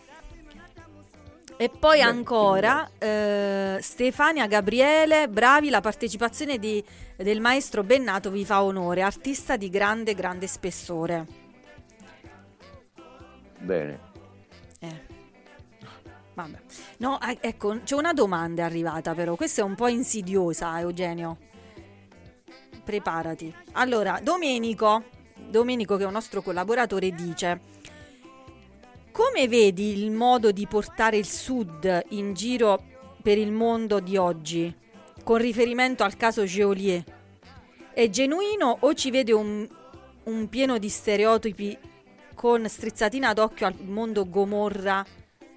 E poi ancora eh, Stefania Gabriele, bravi, la partecipazione di- del maestro Bennato vi fa onore, artista di grande, grande spessore. Bene. Eh. Vabbè. No, eh, ecco, c'è una domanda arrivata però, questa è un po' insidiosa, Eugenio. Preparati. Allora, Domenico, Domenico che è un nostro collaboratore, dice come vedi il modo di portare il Sud in giro per il mondo di oggi, con riferimento al caso Geolier? È genuino o ci vede un, un pieno di stereotipi con strizzatina d'occhio al mondo Gomorra?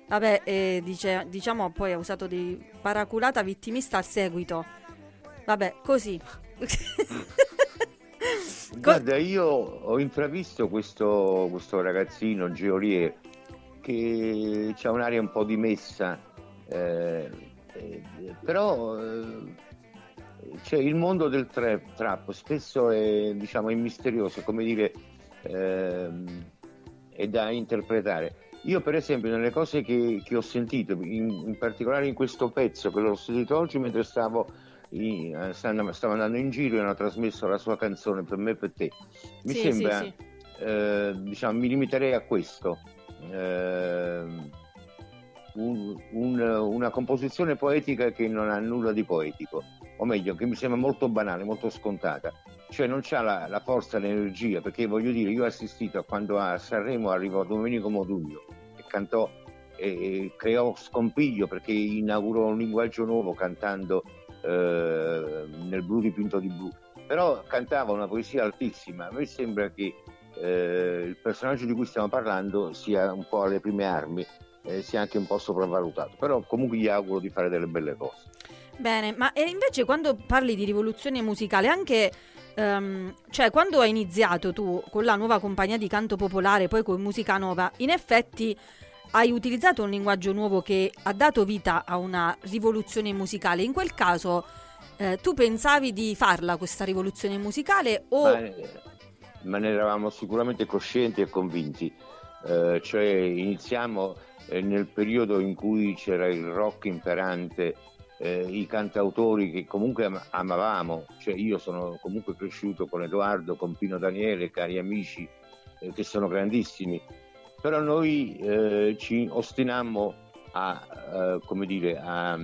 Vabbè, eh, dice, diciamo poi ha usato di paraculata vittimista al seguito. Vabbè, così. Co- Guarda, io ho intravisto questo, questo ragazzino Geolier che ha un'aria un po' dimessa, eh, eh, però cioè, il mondo del trap, trap spesso è, diciamo, è misterioso, come dire, ehm, è da interpretare. Io per esempio nelle cose che, che ho sentito, in, in particolare in questo pezzo che l'ho sentito oggi mentre stavo, in- eh, stavo stavo andando in giro e hanno trasmesso la sua canzone per me e per te, mi Sì, sì, sembra, sì. eh, diciamo, mi limiterei a questo. Ehm, un- un- una composizione poetica che non ha nulla di poetico, o meglio, che mi sembra molto banale, molto scontata, cioè non c'ha la, la forza, l'energia, perché voglio dire, io ho assistito a quando a Sanremo arrivò Domenico Modugno e cantò e, e creò scompiglio perché inaugurò un linguaggio nuovo cantando eh, nel blu dipinto di blu, però cantava una poesia altissima, a me sembra che eh, il personaggio di cui stiamo parlando sia un po' alle prime armi, eh, sia anche un po' sopravvalutato, però comunque gli auguro di fare delle belle cose. Bene, ma invece quando parli di rivoluzione musicale, anche ehm, cioè quando hai iniziato tu con la nuova compagnia di canto popolare, poi con Musica Nova, in effetti hai utilizzato un linguaggio nuovo che ha dato vita a una rivoluzione musicale. In quel caso eh, tu pensavi di farla questa rivoluzione musicale o Ma, ma ne eravamo sicuramente coscienti e convinti, Eh, cioè iniziamo eh, nel periodo in cui c'era il rock imperante, eh, i cantautori che comunque am- amavamo, cioè io sono comunque cresciuto con Edoardo, con Pino Daniele, cari amici eh, che sono grandissimi, però noi eh, ci ostinammo a, eh, dire, a, a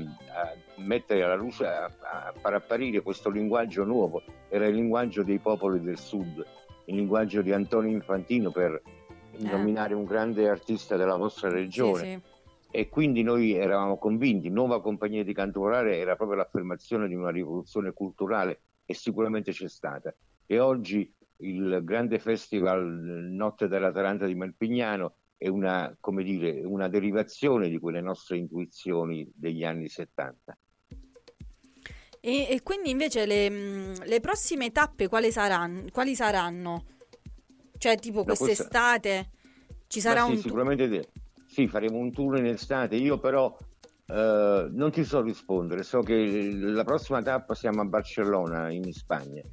mettere alla luce, a, a far apparire questo linguaggio nuovo, era il linguaggio dei popoli del sud, il linguaggio di Antonio Infantino per nominare un grande artista della vostra Eh. Sì, regione sì. e quindi noi eravamo convinti, nuova compagnia di canto popolare era proprio l'affermazione di una rivoluzione culturale e sicuramente c'è stata. E oggi il grande festival Notte della Taranta di Malpignano è una, come dire, una derivazione di quelle nostre intuizioni degli anni 70. E, e quindi invece le, mh, le prossime tappe quali saranno? Quali saranno? Cioè tipo quest'estate ci sarà sì, un... sicuramente de- sì, faremo un tour in estate. Io però eh, non ti so rispondere, so che la prossima tappa siamo a Barcellona in Spagna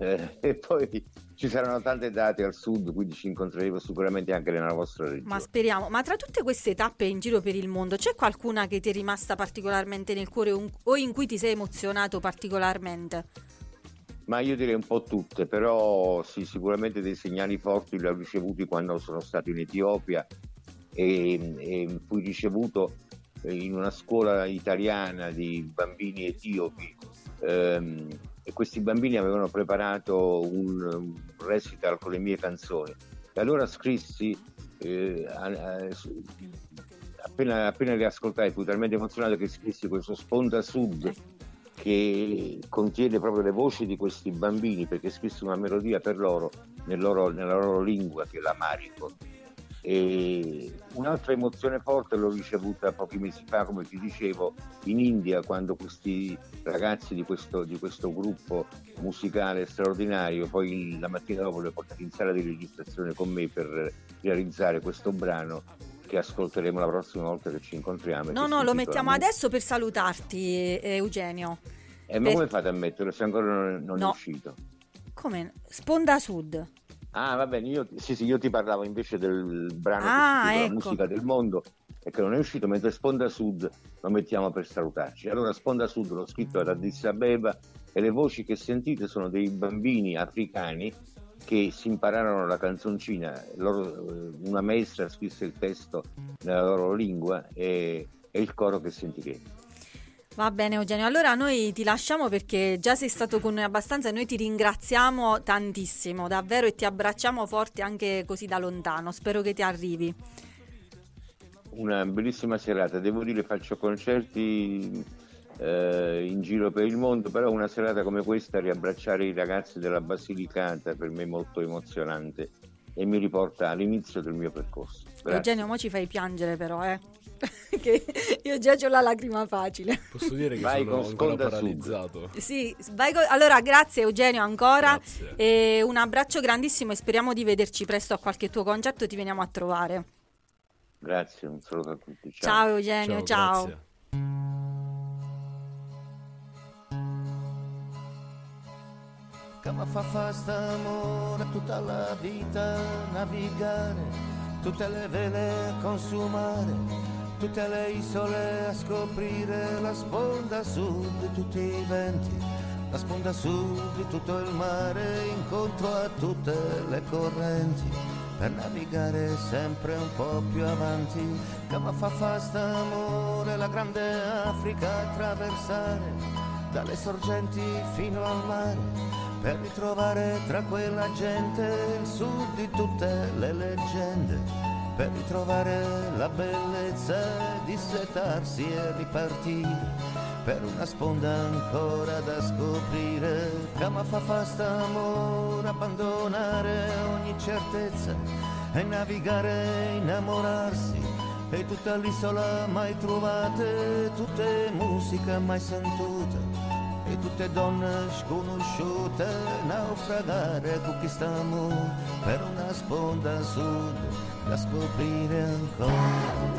Eh, e poi ci saranno tante date al sud, quindi ci incontreremo sicuramente anche nella vostra regione. Ma speriamo. Ma tra tutte queste tappe in giro per il mondo, c'è qualcuna che ti è rimasta particolarmente nel cuore o in cui ti sei emozionato particolarmente? Ma io direi un po' tutte, però sì, sicuramente dei segnali forti li ho ricevuti quando sono stato in Etiopia e, e fui ricevuto in una scuola italiana di bambini etiopi ehm, e questi bambini avevano preparato un, un recital con le mie canzoni. E allora scrissi, eh, appena, appena li ascoltai, fui talmente emozionato che scrissi questo Sponda Sud che contiene proprio le voci di questi bambini perché scrissi una melodia per loro, nel loro- nella loro lingua che è l'amarico. E un'altra emozione forte l'ho ricevuta pochi mesi fa, come ti dicevo, in India quando questi ragazzi di questo, di questo gruppo musicale straordinario, poi la mattina dopo li ho portati in sala di registrazione con me per realizzare questo brano che ascolteremo la prossima volta che ci incontriamo. e No, no, lo mettiamo adesso per salutarti, eh, Eugenio. Eh, ma per- come fate a metterlo se ancora non, non No. è uscito? Come? Sponda Sud. Ah, va bene, io, sì, sì, io ti parlavo invece del brano Ah, ecco. Musica del mondo e che non è uscito, mentre Sponda Sud lo mettiamo per salutarci. Allora, Sponda Sud l'ho scritto ad Addis Abeba e le voci che sentite sono dei bambini africani che si impararono la canzoncina. Loro, una maestra scrisse il testo nella loro lingua e, e il coro che sentiremo. Va bene Eugenio, allora noi ti lasciamo perché già sei stato con noi abbastanza e noi ti ringraziamo tantissimo, davvero, e ti abbracciamo forte anche così da lontano. Spero che ti arrivi. Una bellissima serata, devo dire faccio concerti eh, in giro per il mondo, però una serata come questa riabbracciare i ragazzi della Basilicata per me è molto emozionante e mi riporta all'inizio del mio percorso. Grazie. Eugenio, mo ci fai piangere però, eh. che io già ho la lacrima facile. Posso dire che Vai sono con ancora paralizzato. Sì, vai co- allora grazie Eugenio ancora Grazie. e un abbraccio grandissimo e speriamo di vederci presto a qualche tuo concerto, ti veniamo a trovare. Grazie, un saluto a tutti. Ciao, Eugenio, ciao. grazie. Come fa fa st'amore tutta la vita navigare, tutte le vele consumare, tutte le isole a scoprire, la sponda sud di tutti i venti, la sponda sud di tutto il mare, incontro a tutte le correnti, per navigare sempre un po' più avanti, come fa fa st'amore la grande Africa attraversare. Dalle sorgenti fino al mare per ritrovare tra quella gente il sud di tutte le leggende per ritrovare la bellezza di setarsi e ripartire. Per una sponda ancora da scoprire come fa fa st'amore abbandonare ogni certezza e navigare innamorarsi e tutta l'isola mai trovate, tutte musica mai sentuta e tutte donne sconosciute naufragare con chi stiamo per una sponda sud da scoprire ancora.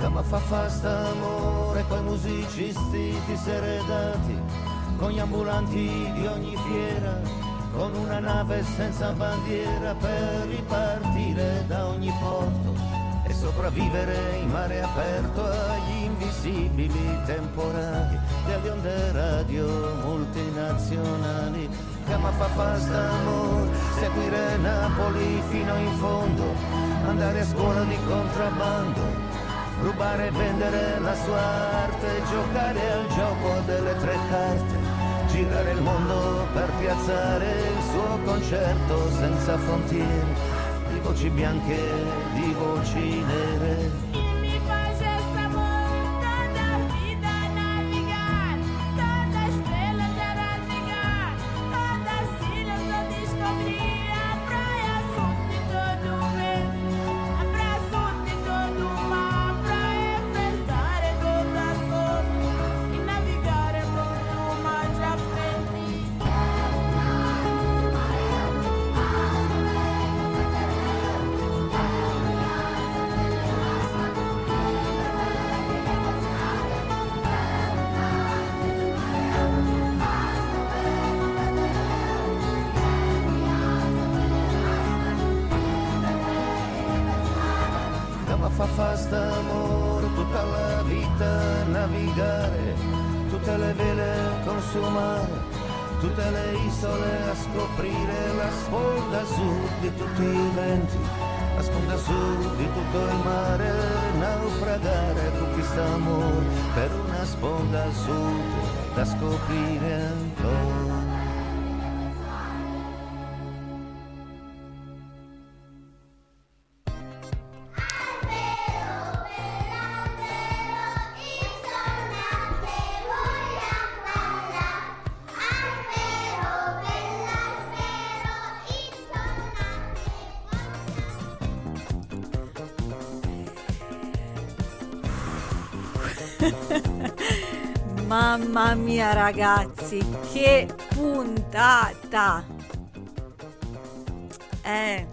Come fa fa st'amore coi musicisti diseredati, con gli ambulanti di ogni fiera, con una nave senza bandiera per ripartire da ogni porto e sopravvivere in mare aperto agli invisibili temporali delle onde radio multinazionali. Come fa fa st'amore, seguire Napoli fino in fondo, andare a scuola di contrabbando rubare e vendere la sua arte, giocare al gioco delle tre carte, girare il mondo per piazzare il suo concerto senza frontiere, di voci bianche, di voci nere. Mamma mia ragazzi, che puntata! Eh,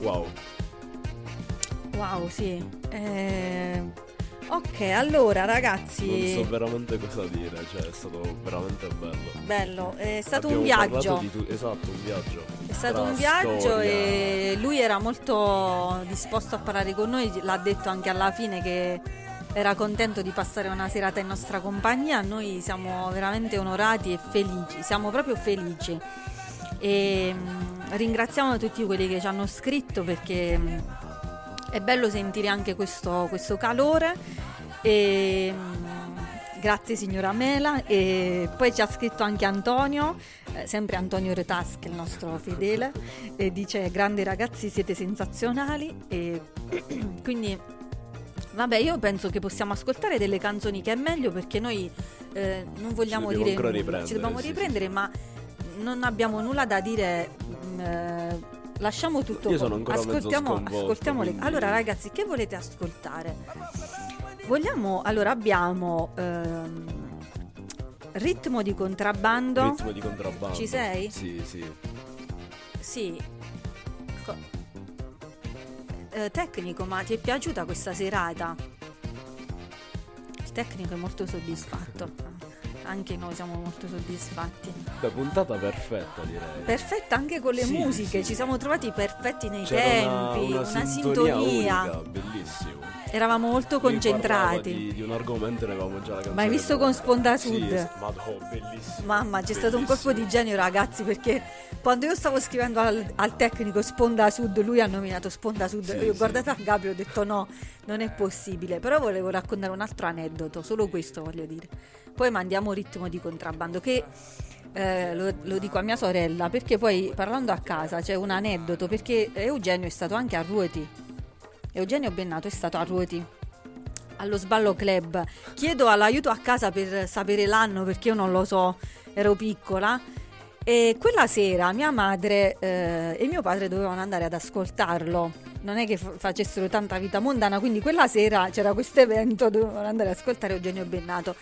Wow. wow, sì. Eh, ok, allora ragazzi, Non so veramente cosa dire, cioè è stato veramente bello. bello, è stato Abbiamo un viaggio. di tu- esatto, un viaggio. È stato Tra un viaggio storia- e lui era molto disposto a parlare con noi, l'ha detto anche alla fine che era contento di passare una serata in nostra compagnia, noi siamo veramente onorati e felici, siamo proprio felici. E mm, ringraziamo tutti quelli che ci hanno scritto perché mm, è bello sentire anche questo, questo calore. E, mm, grazie signora Mela e poi ci ha scritto anche Antonio, eh, sempre Antonio Retaschi, il nostro fedele, e dice grandi ragazzi siete sensazionali e quindi vabbè io penso che possiamo ascoltare delle canzoni che è meglio perché noi eh, non vogliamo dobbiamo dire nulla, ci dobbiamo sì, sì, riprendere ma non abbiamo nulla da dire mm, eh, lasciamo tutto Io sono ancora ascoltiamo, ascoltiamo le- allora ragazzi che volete ascoltare vogliamo allora abbiamo ehm, ritmo di contrabbando Ritmo di contrabbando. Ci sei? Sì, sì. sì Eh, tecnico ma ti è piaciuta questa serata? Il tecnico è molto soddisfatto anche noi siamo molto soddisfatti Beh, puntata perfetta direi. perfetta anche con le Sì, musiche sì. ci siamo trovati perfetti nei C'era tempi una, una sintonia, unica, bellissimo. eravamo molto concentrati Di, di un argomento ne avevamo già la canzone. Ma hai visto con Sponda Sì, Sud? es- Madò, bellissimo. Mamma, c'è stato un colpo Bellissimo. di genio, ragazzi, perché quando io stavo scrivendo al, al tecnico Sponda Sud, lui ha nominato Sponda Sud. Sì, io ho sì. guardato a Gabrio e ho detto no, non è possibile. Però volevo raccontare un altro aneddoto, solo questo voglio dire. Poi mandiamo ritmo di contrabbando, che eh, lo, lo dico a mia sorella, perché poi parlando a casa c'è un aneddoto, perché Eugenio è stato anche a Ruoti. Eugenio Bennato è stato a Ruoti allo Sballo Club. Chiedo all'aiuto a casa per sapere l'anno perché io non lo so, ero piccola. E quella sera mia madre eh, e mio padre dovevano andare ad ascoltarlo. Non è che fa- facessero tanta vita mondana, quindi quella sera c'era questo evento, dovevano andare ad ascoltare Eugenio Bennato.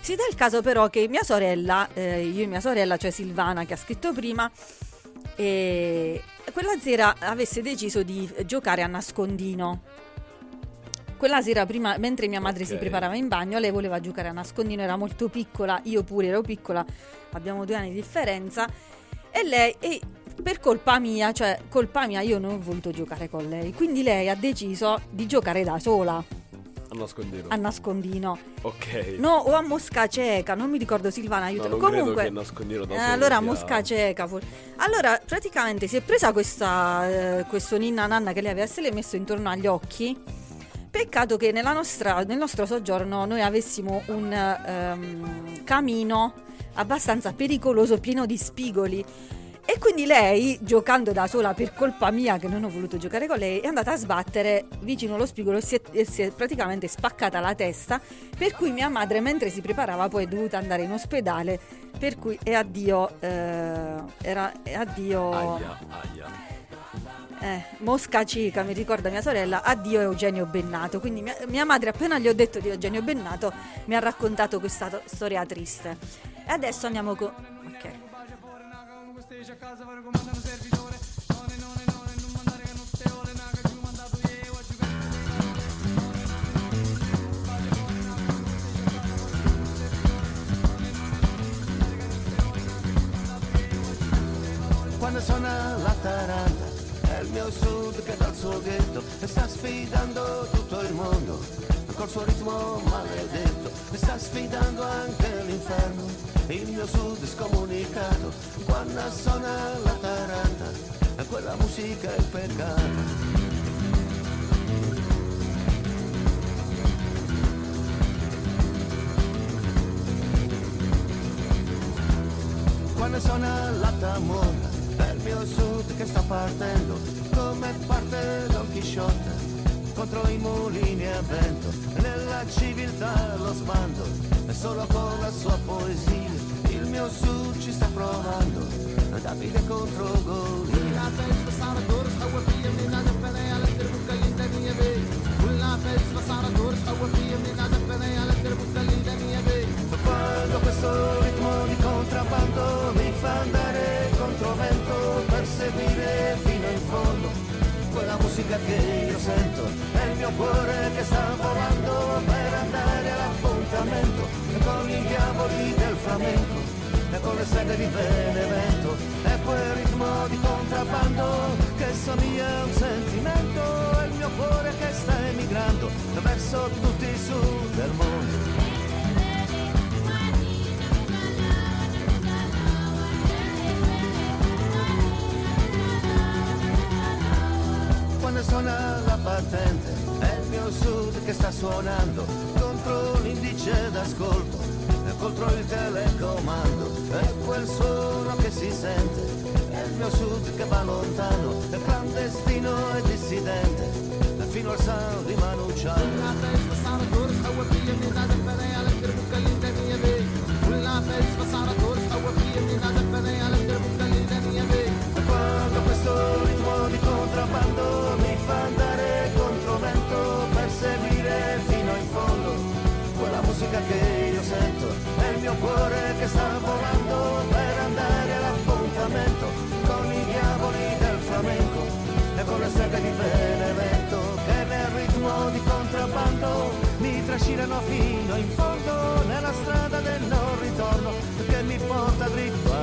Si dà il caso però che mia sorella, eh, io e mia sorella, cioè Silvana che ha scritto prima, e quella sera avesse deciso di giocare a nascondino. Quella sera prima, mentre mia madre si Ok. preparava in bagno, lei voleva giocare a nascondino, era molto piccola, io pure ero piccola, abbiamo due anni di differenza, e lei, e per colpa mia, cioè colpa mia, io non ho voluto giocare con lei, quindi lei ha deciso di giocare da sola A nascondino. a nascondino. ok. No, o a mosca cieca, non mi ricordo Silvana, No, aiuto. credo Comunque, eh, allora sia- mosca cieca. for- Allora, praticamente si è presa questa, eh, questo ninna nanna che lei avesse le messo intorno agli occhi. Peccato che nella nostra- nel nostro soggiorno noi avessimo un ehm, camino abbastanza pericoloso, pieno di spigoli. E quindi lei, giocando da sola per colpa mia, che non ho voluto giocare con lei, è andata a sbattere vicino allo spigolo e si è, e si è praticamente spaccata la testa. Per cui mia madre, mentre si preparava, poi è dovuta andare in ospedale. Per cui è addio. eh, era è addio. Aia, aia. Eh, Mosca cieca, mi ricorda mia sorella, addio Eugenio Bennato. Quindi mia, mia madre, appena gli ho detto di Eugenio Bennato, mi ha raccontato questa to- storia triste. E adesso andiamo con. Ok. Quando suona la taranta È il mio sud che dal suo ghetto sta sfidando tutto il mondo col suo ritmo maledetto e sta sfidando anche l'inferno. Il mio sud scomunicato quando suona la taranta, quella musica è il peccato. quando suona la tamura del mio sud che sta partendo come parte Don Chisciotte contro i mulini a vento nella civiltà lo sbando e solo con la sua poesia il mio sud ci sta provando. Davide contro Golia quando questo ritmo di contrabbando mi fa andare musica che io sento. È il mio cuore che sta volando per andare all'appuntamento. Con i diavoli del flamenco e con le seghe di Benevento. È quel ritmo di contrabbando che somiglia un sentimento. È il mio cuore che sta emigrando verso tutti i sud del mondo quando suona la battente è il mio sud che sta suonando contro l'indice d'ascolto contro il telecomando. È quel suono che si sente. È il mio sud che va lontano è clandestino e dissidente. Fino al San di Manu Chao quando questo ritmo di contrabbando mi fa andare contro vento per seguire fino in fondo. Quella musica che io sento è il mio cuore che sta volando per andare all'appuntamento con i diavoli del flamenco. E con le seghe di Benevento che nel ritmo di contrabbando mi trascinano fino in fondo nella strada del non ritorno che mi porta dritto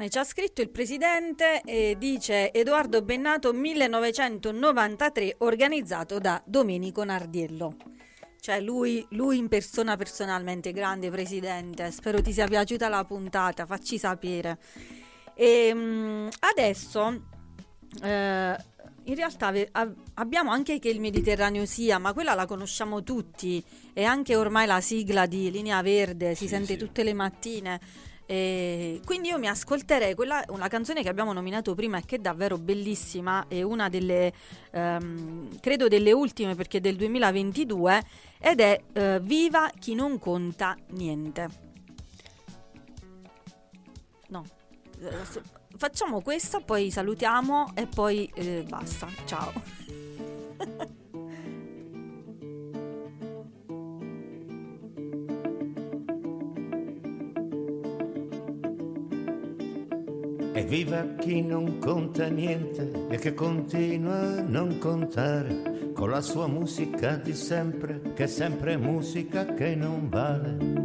Bene, ci ha scritto il presidente e dice Edoardo Bennato 1993 organizzato da Domenico Nardiello. Cioè lui, lui in persona personalmente, grande presidente, spero ti sia piaciuta la puntata, facci sapere. E, mm, adesso eh, in realtà abbiamo anche che il Mediterraneo sia, ma quella la conosciamo tutti, è anche ormai la sigla di Linea Verde, si Sì, sente sì. tutte le mattine. E quindi io mi ascolterei quella, una canzone che abbiamo nominato prima e che è davvero bellissima, è una delle, ehm, credo delle ultime perché è del 2022 ed è eh, Viva chi non conta niente. No, eh, facciamo questa, poi salutiamo e poi eh, basta. Ciao. E viva chi non conta niente e che continua a non contare con la sua musica di sempre, che è sempre musica che non vale.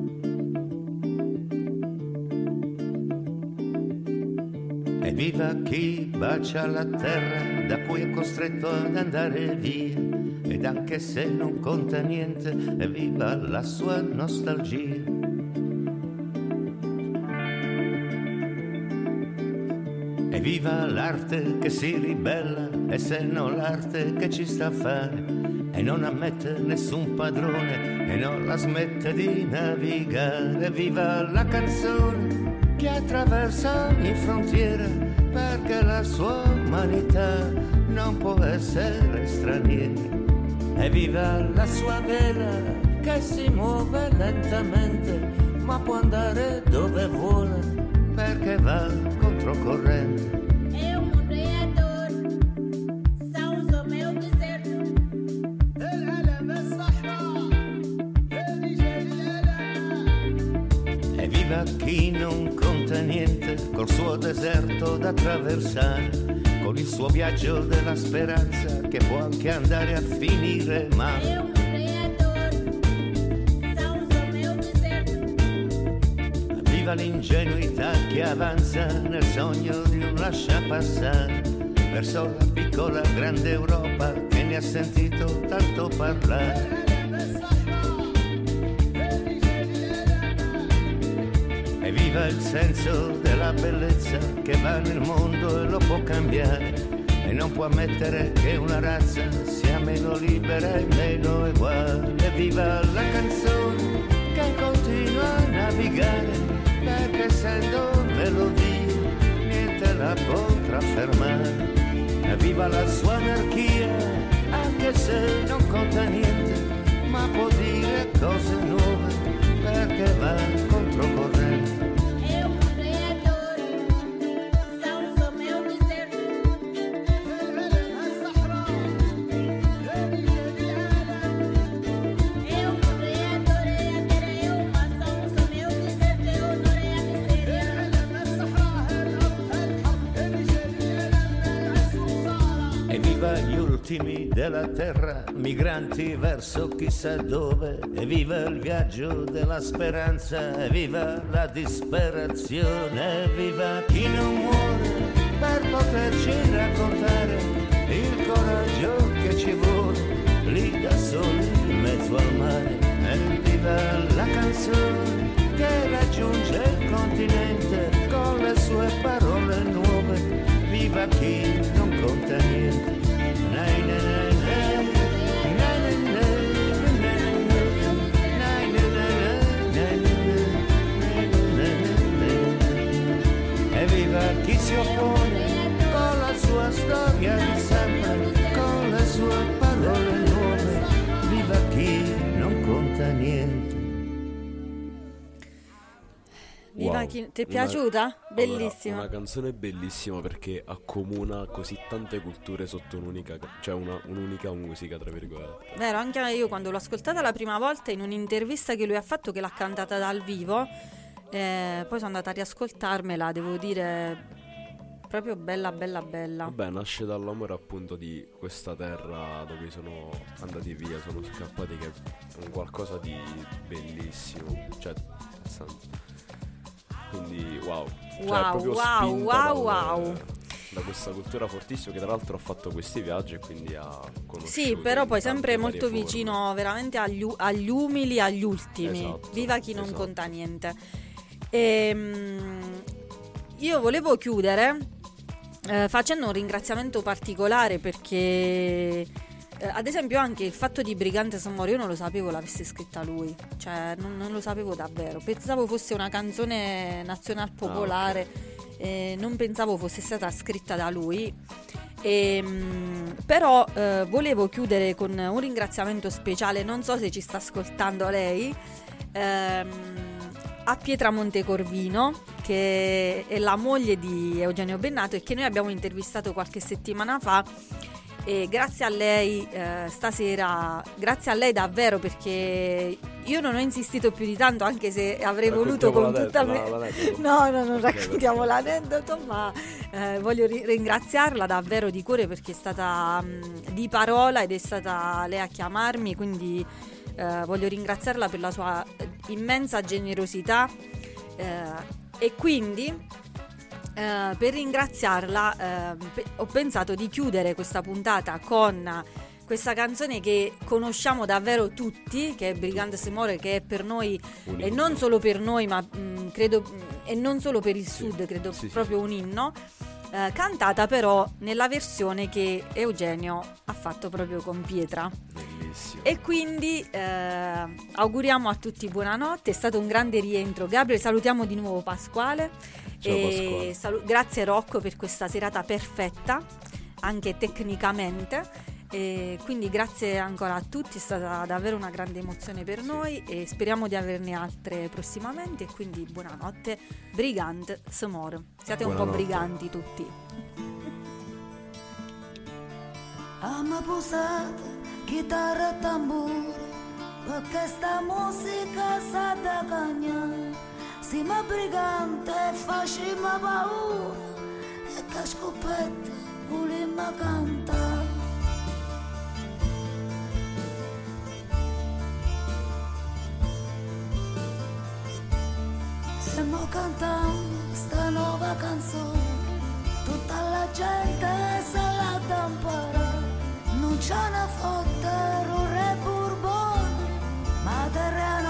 Viva chi bacia la terra da cui è costretto ad andare via. Ed anche se non conta niente, viva la sua nostalgia. Evviva l'arte che si ribella e se non l'arte che ci sta a fare e non ammette nessun padrone e non la smette di navigare. Viva la canzone che attraversa ogni frontiera perché la sua umanità non può essere straniera. E viva la sua vela che si muove lentamente ma può andare dove vuole perché va controcorrente. Da attraversare, con il suo viaggio della speranza che può anche andare a finire male. Viva l'ingenuità che avanza nel sogno di un lascia passare verso la piccola grande Europa che ne ha sentito tanto parlare. Il senso della bellezza che va nel mondo e lo può cambiare e non può ammettere che una razza sia meno libera e meno uguale. Viva la canzone che continua a navigare perché essendo melodia niente la potrà fermare. E viva la sua anarchia anche se non conta niente ma può dire cose nuove perché va controcorrente. Migranti verso chissà dove, e viva il viaggio della speranza, e viva la disperazione, e viva chi non muore per poterci raccontare il coraggio che ci vuole lì da soli in mezzo al mare, e viva la canzone che raggiunge il continente con le sue parole nuove, viva chi non chi- ti è Una- piaciuta? Allora, Bellissima. una canzone bellissima perché accomuna così tante culture sotto un'unica, ca- cioè una- un'unica musica, tra virgolette. Vero, anche io quando l'ho ascoltata la prima volta in un'intervista che lui ha fatto che l'ha cantata dal vivo, eh, poi sono andata a riascoltarmela, devo dire proprio bella bella bella. Vabbè, nasce dall'amore appunto di questa terra dove sono andati via, sono scappati, che è un qualcosa di bellissimo. Cioè, nel senso- Quindi, wow. Cioè, Wow, è proprio wow, wow, wow. Da questa cultura fortissima che tra l'altro ha fatto questi viaggi e quindi ha conosciuto. Sì, però poi sempre molto forme. vicino veramente agli, agli umili, agli ultimi. Esatto, Viva chi non esatto. conta niente. Ehm, io volevo chiudere eh, facendo un ringraziamento particolare perché, eh, ad esempio, anche il fatto di Brigante Samore, io non lo sapevo l'avesse scritta lui, cioè non, non lo sapevo davvero. Pensavo fosse una canzone nazional popolare, eh, non pensavo fosse stata scritta da lui. Ehm, però eh, volevo chiudere con un ringraziamento speciale, non so se ci sta ascoltando lei, ehm, a Pietra Montecorvino, che è la moglie di Eugenio Bennato e che noi abbiamo intervistato qualche settimana fa. E grazie a lei eh, stasera, grazie a lei davvero perché io non ho insistito più di tanto anche se avrei voluto con tutta me... No, no, non raccontiamo l'aneddoto, ma eh, voglio ri- ringraziarla davvero di cuore perché è stata mh, di parola ed è stata lei a chiamarmi, quindi eh, voglio ringraziarla per la sua immensa generosità eh, e quindi eh, per ringraziarla eh, pe- ho pensato di chiudere questa puntata con questa canzone che conosciamo davvero tutti, che è Brigante Semore, che è per noi e non solo per noi, ma mh, credo mh, e non solo per il sud, credo sì, sì, proprio un inno. eh, cantata però nella versione che Eugenio ha fatto proprio con Pietra. Bellissimo. E quindi eh, auguriamo a tutti buonanotte, è stato un grande rientro. Gabriele, salutiamo di nuovo Pasquale. Ciao, E Pasquale. salu- grazie Rocco per questa serata perfetta, anche tecnicamente. E quindi grazie ancora a tutti, è stata davvero una grande emozione per noi e speriamo di averne altre prossimamente. E quindi buonanotte, Brigand Samor. Siate un po' Buonanotte. briganti tutti. Ama posata, chitarra e tamburo, perché sta musica sa da cagna. Siamo brigante e facciamo paura, e che scopette volimmo cantare. Stiamo cantando sta nuova canzone, tutta la gente se la da imparare. Non c'è una foto, un re burbone, ma terra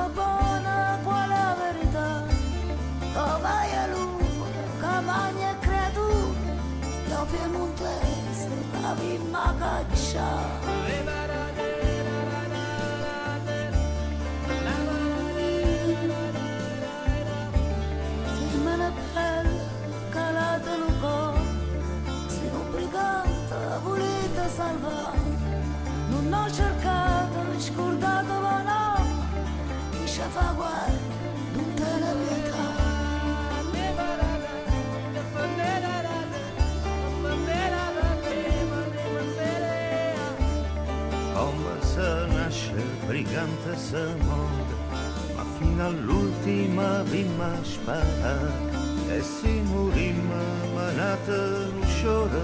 non sa buona qual è la verità. Come è lupo, camagna e creatura, io piemontese la vimma caccia. Brigante se muore, ma fino all'ultima vimma spara. E si morimmo manate l'usciore,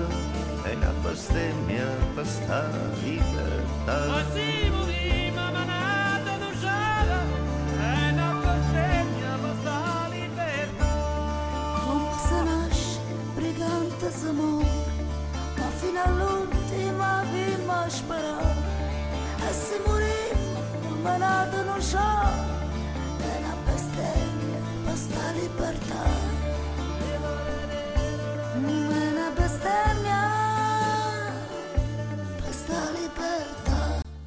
e una bestemmia per sta libertà. amor Afinal l'ultima vimos esperar E se morim uma nada no chão É pastelha para libertar É na pastelha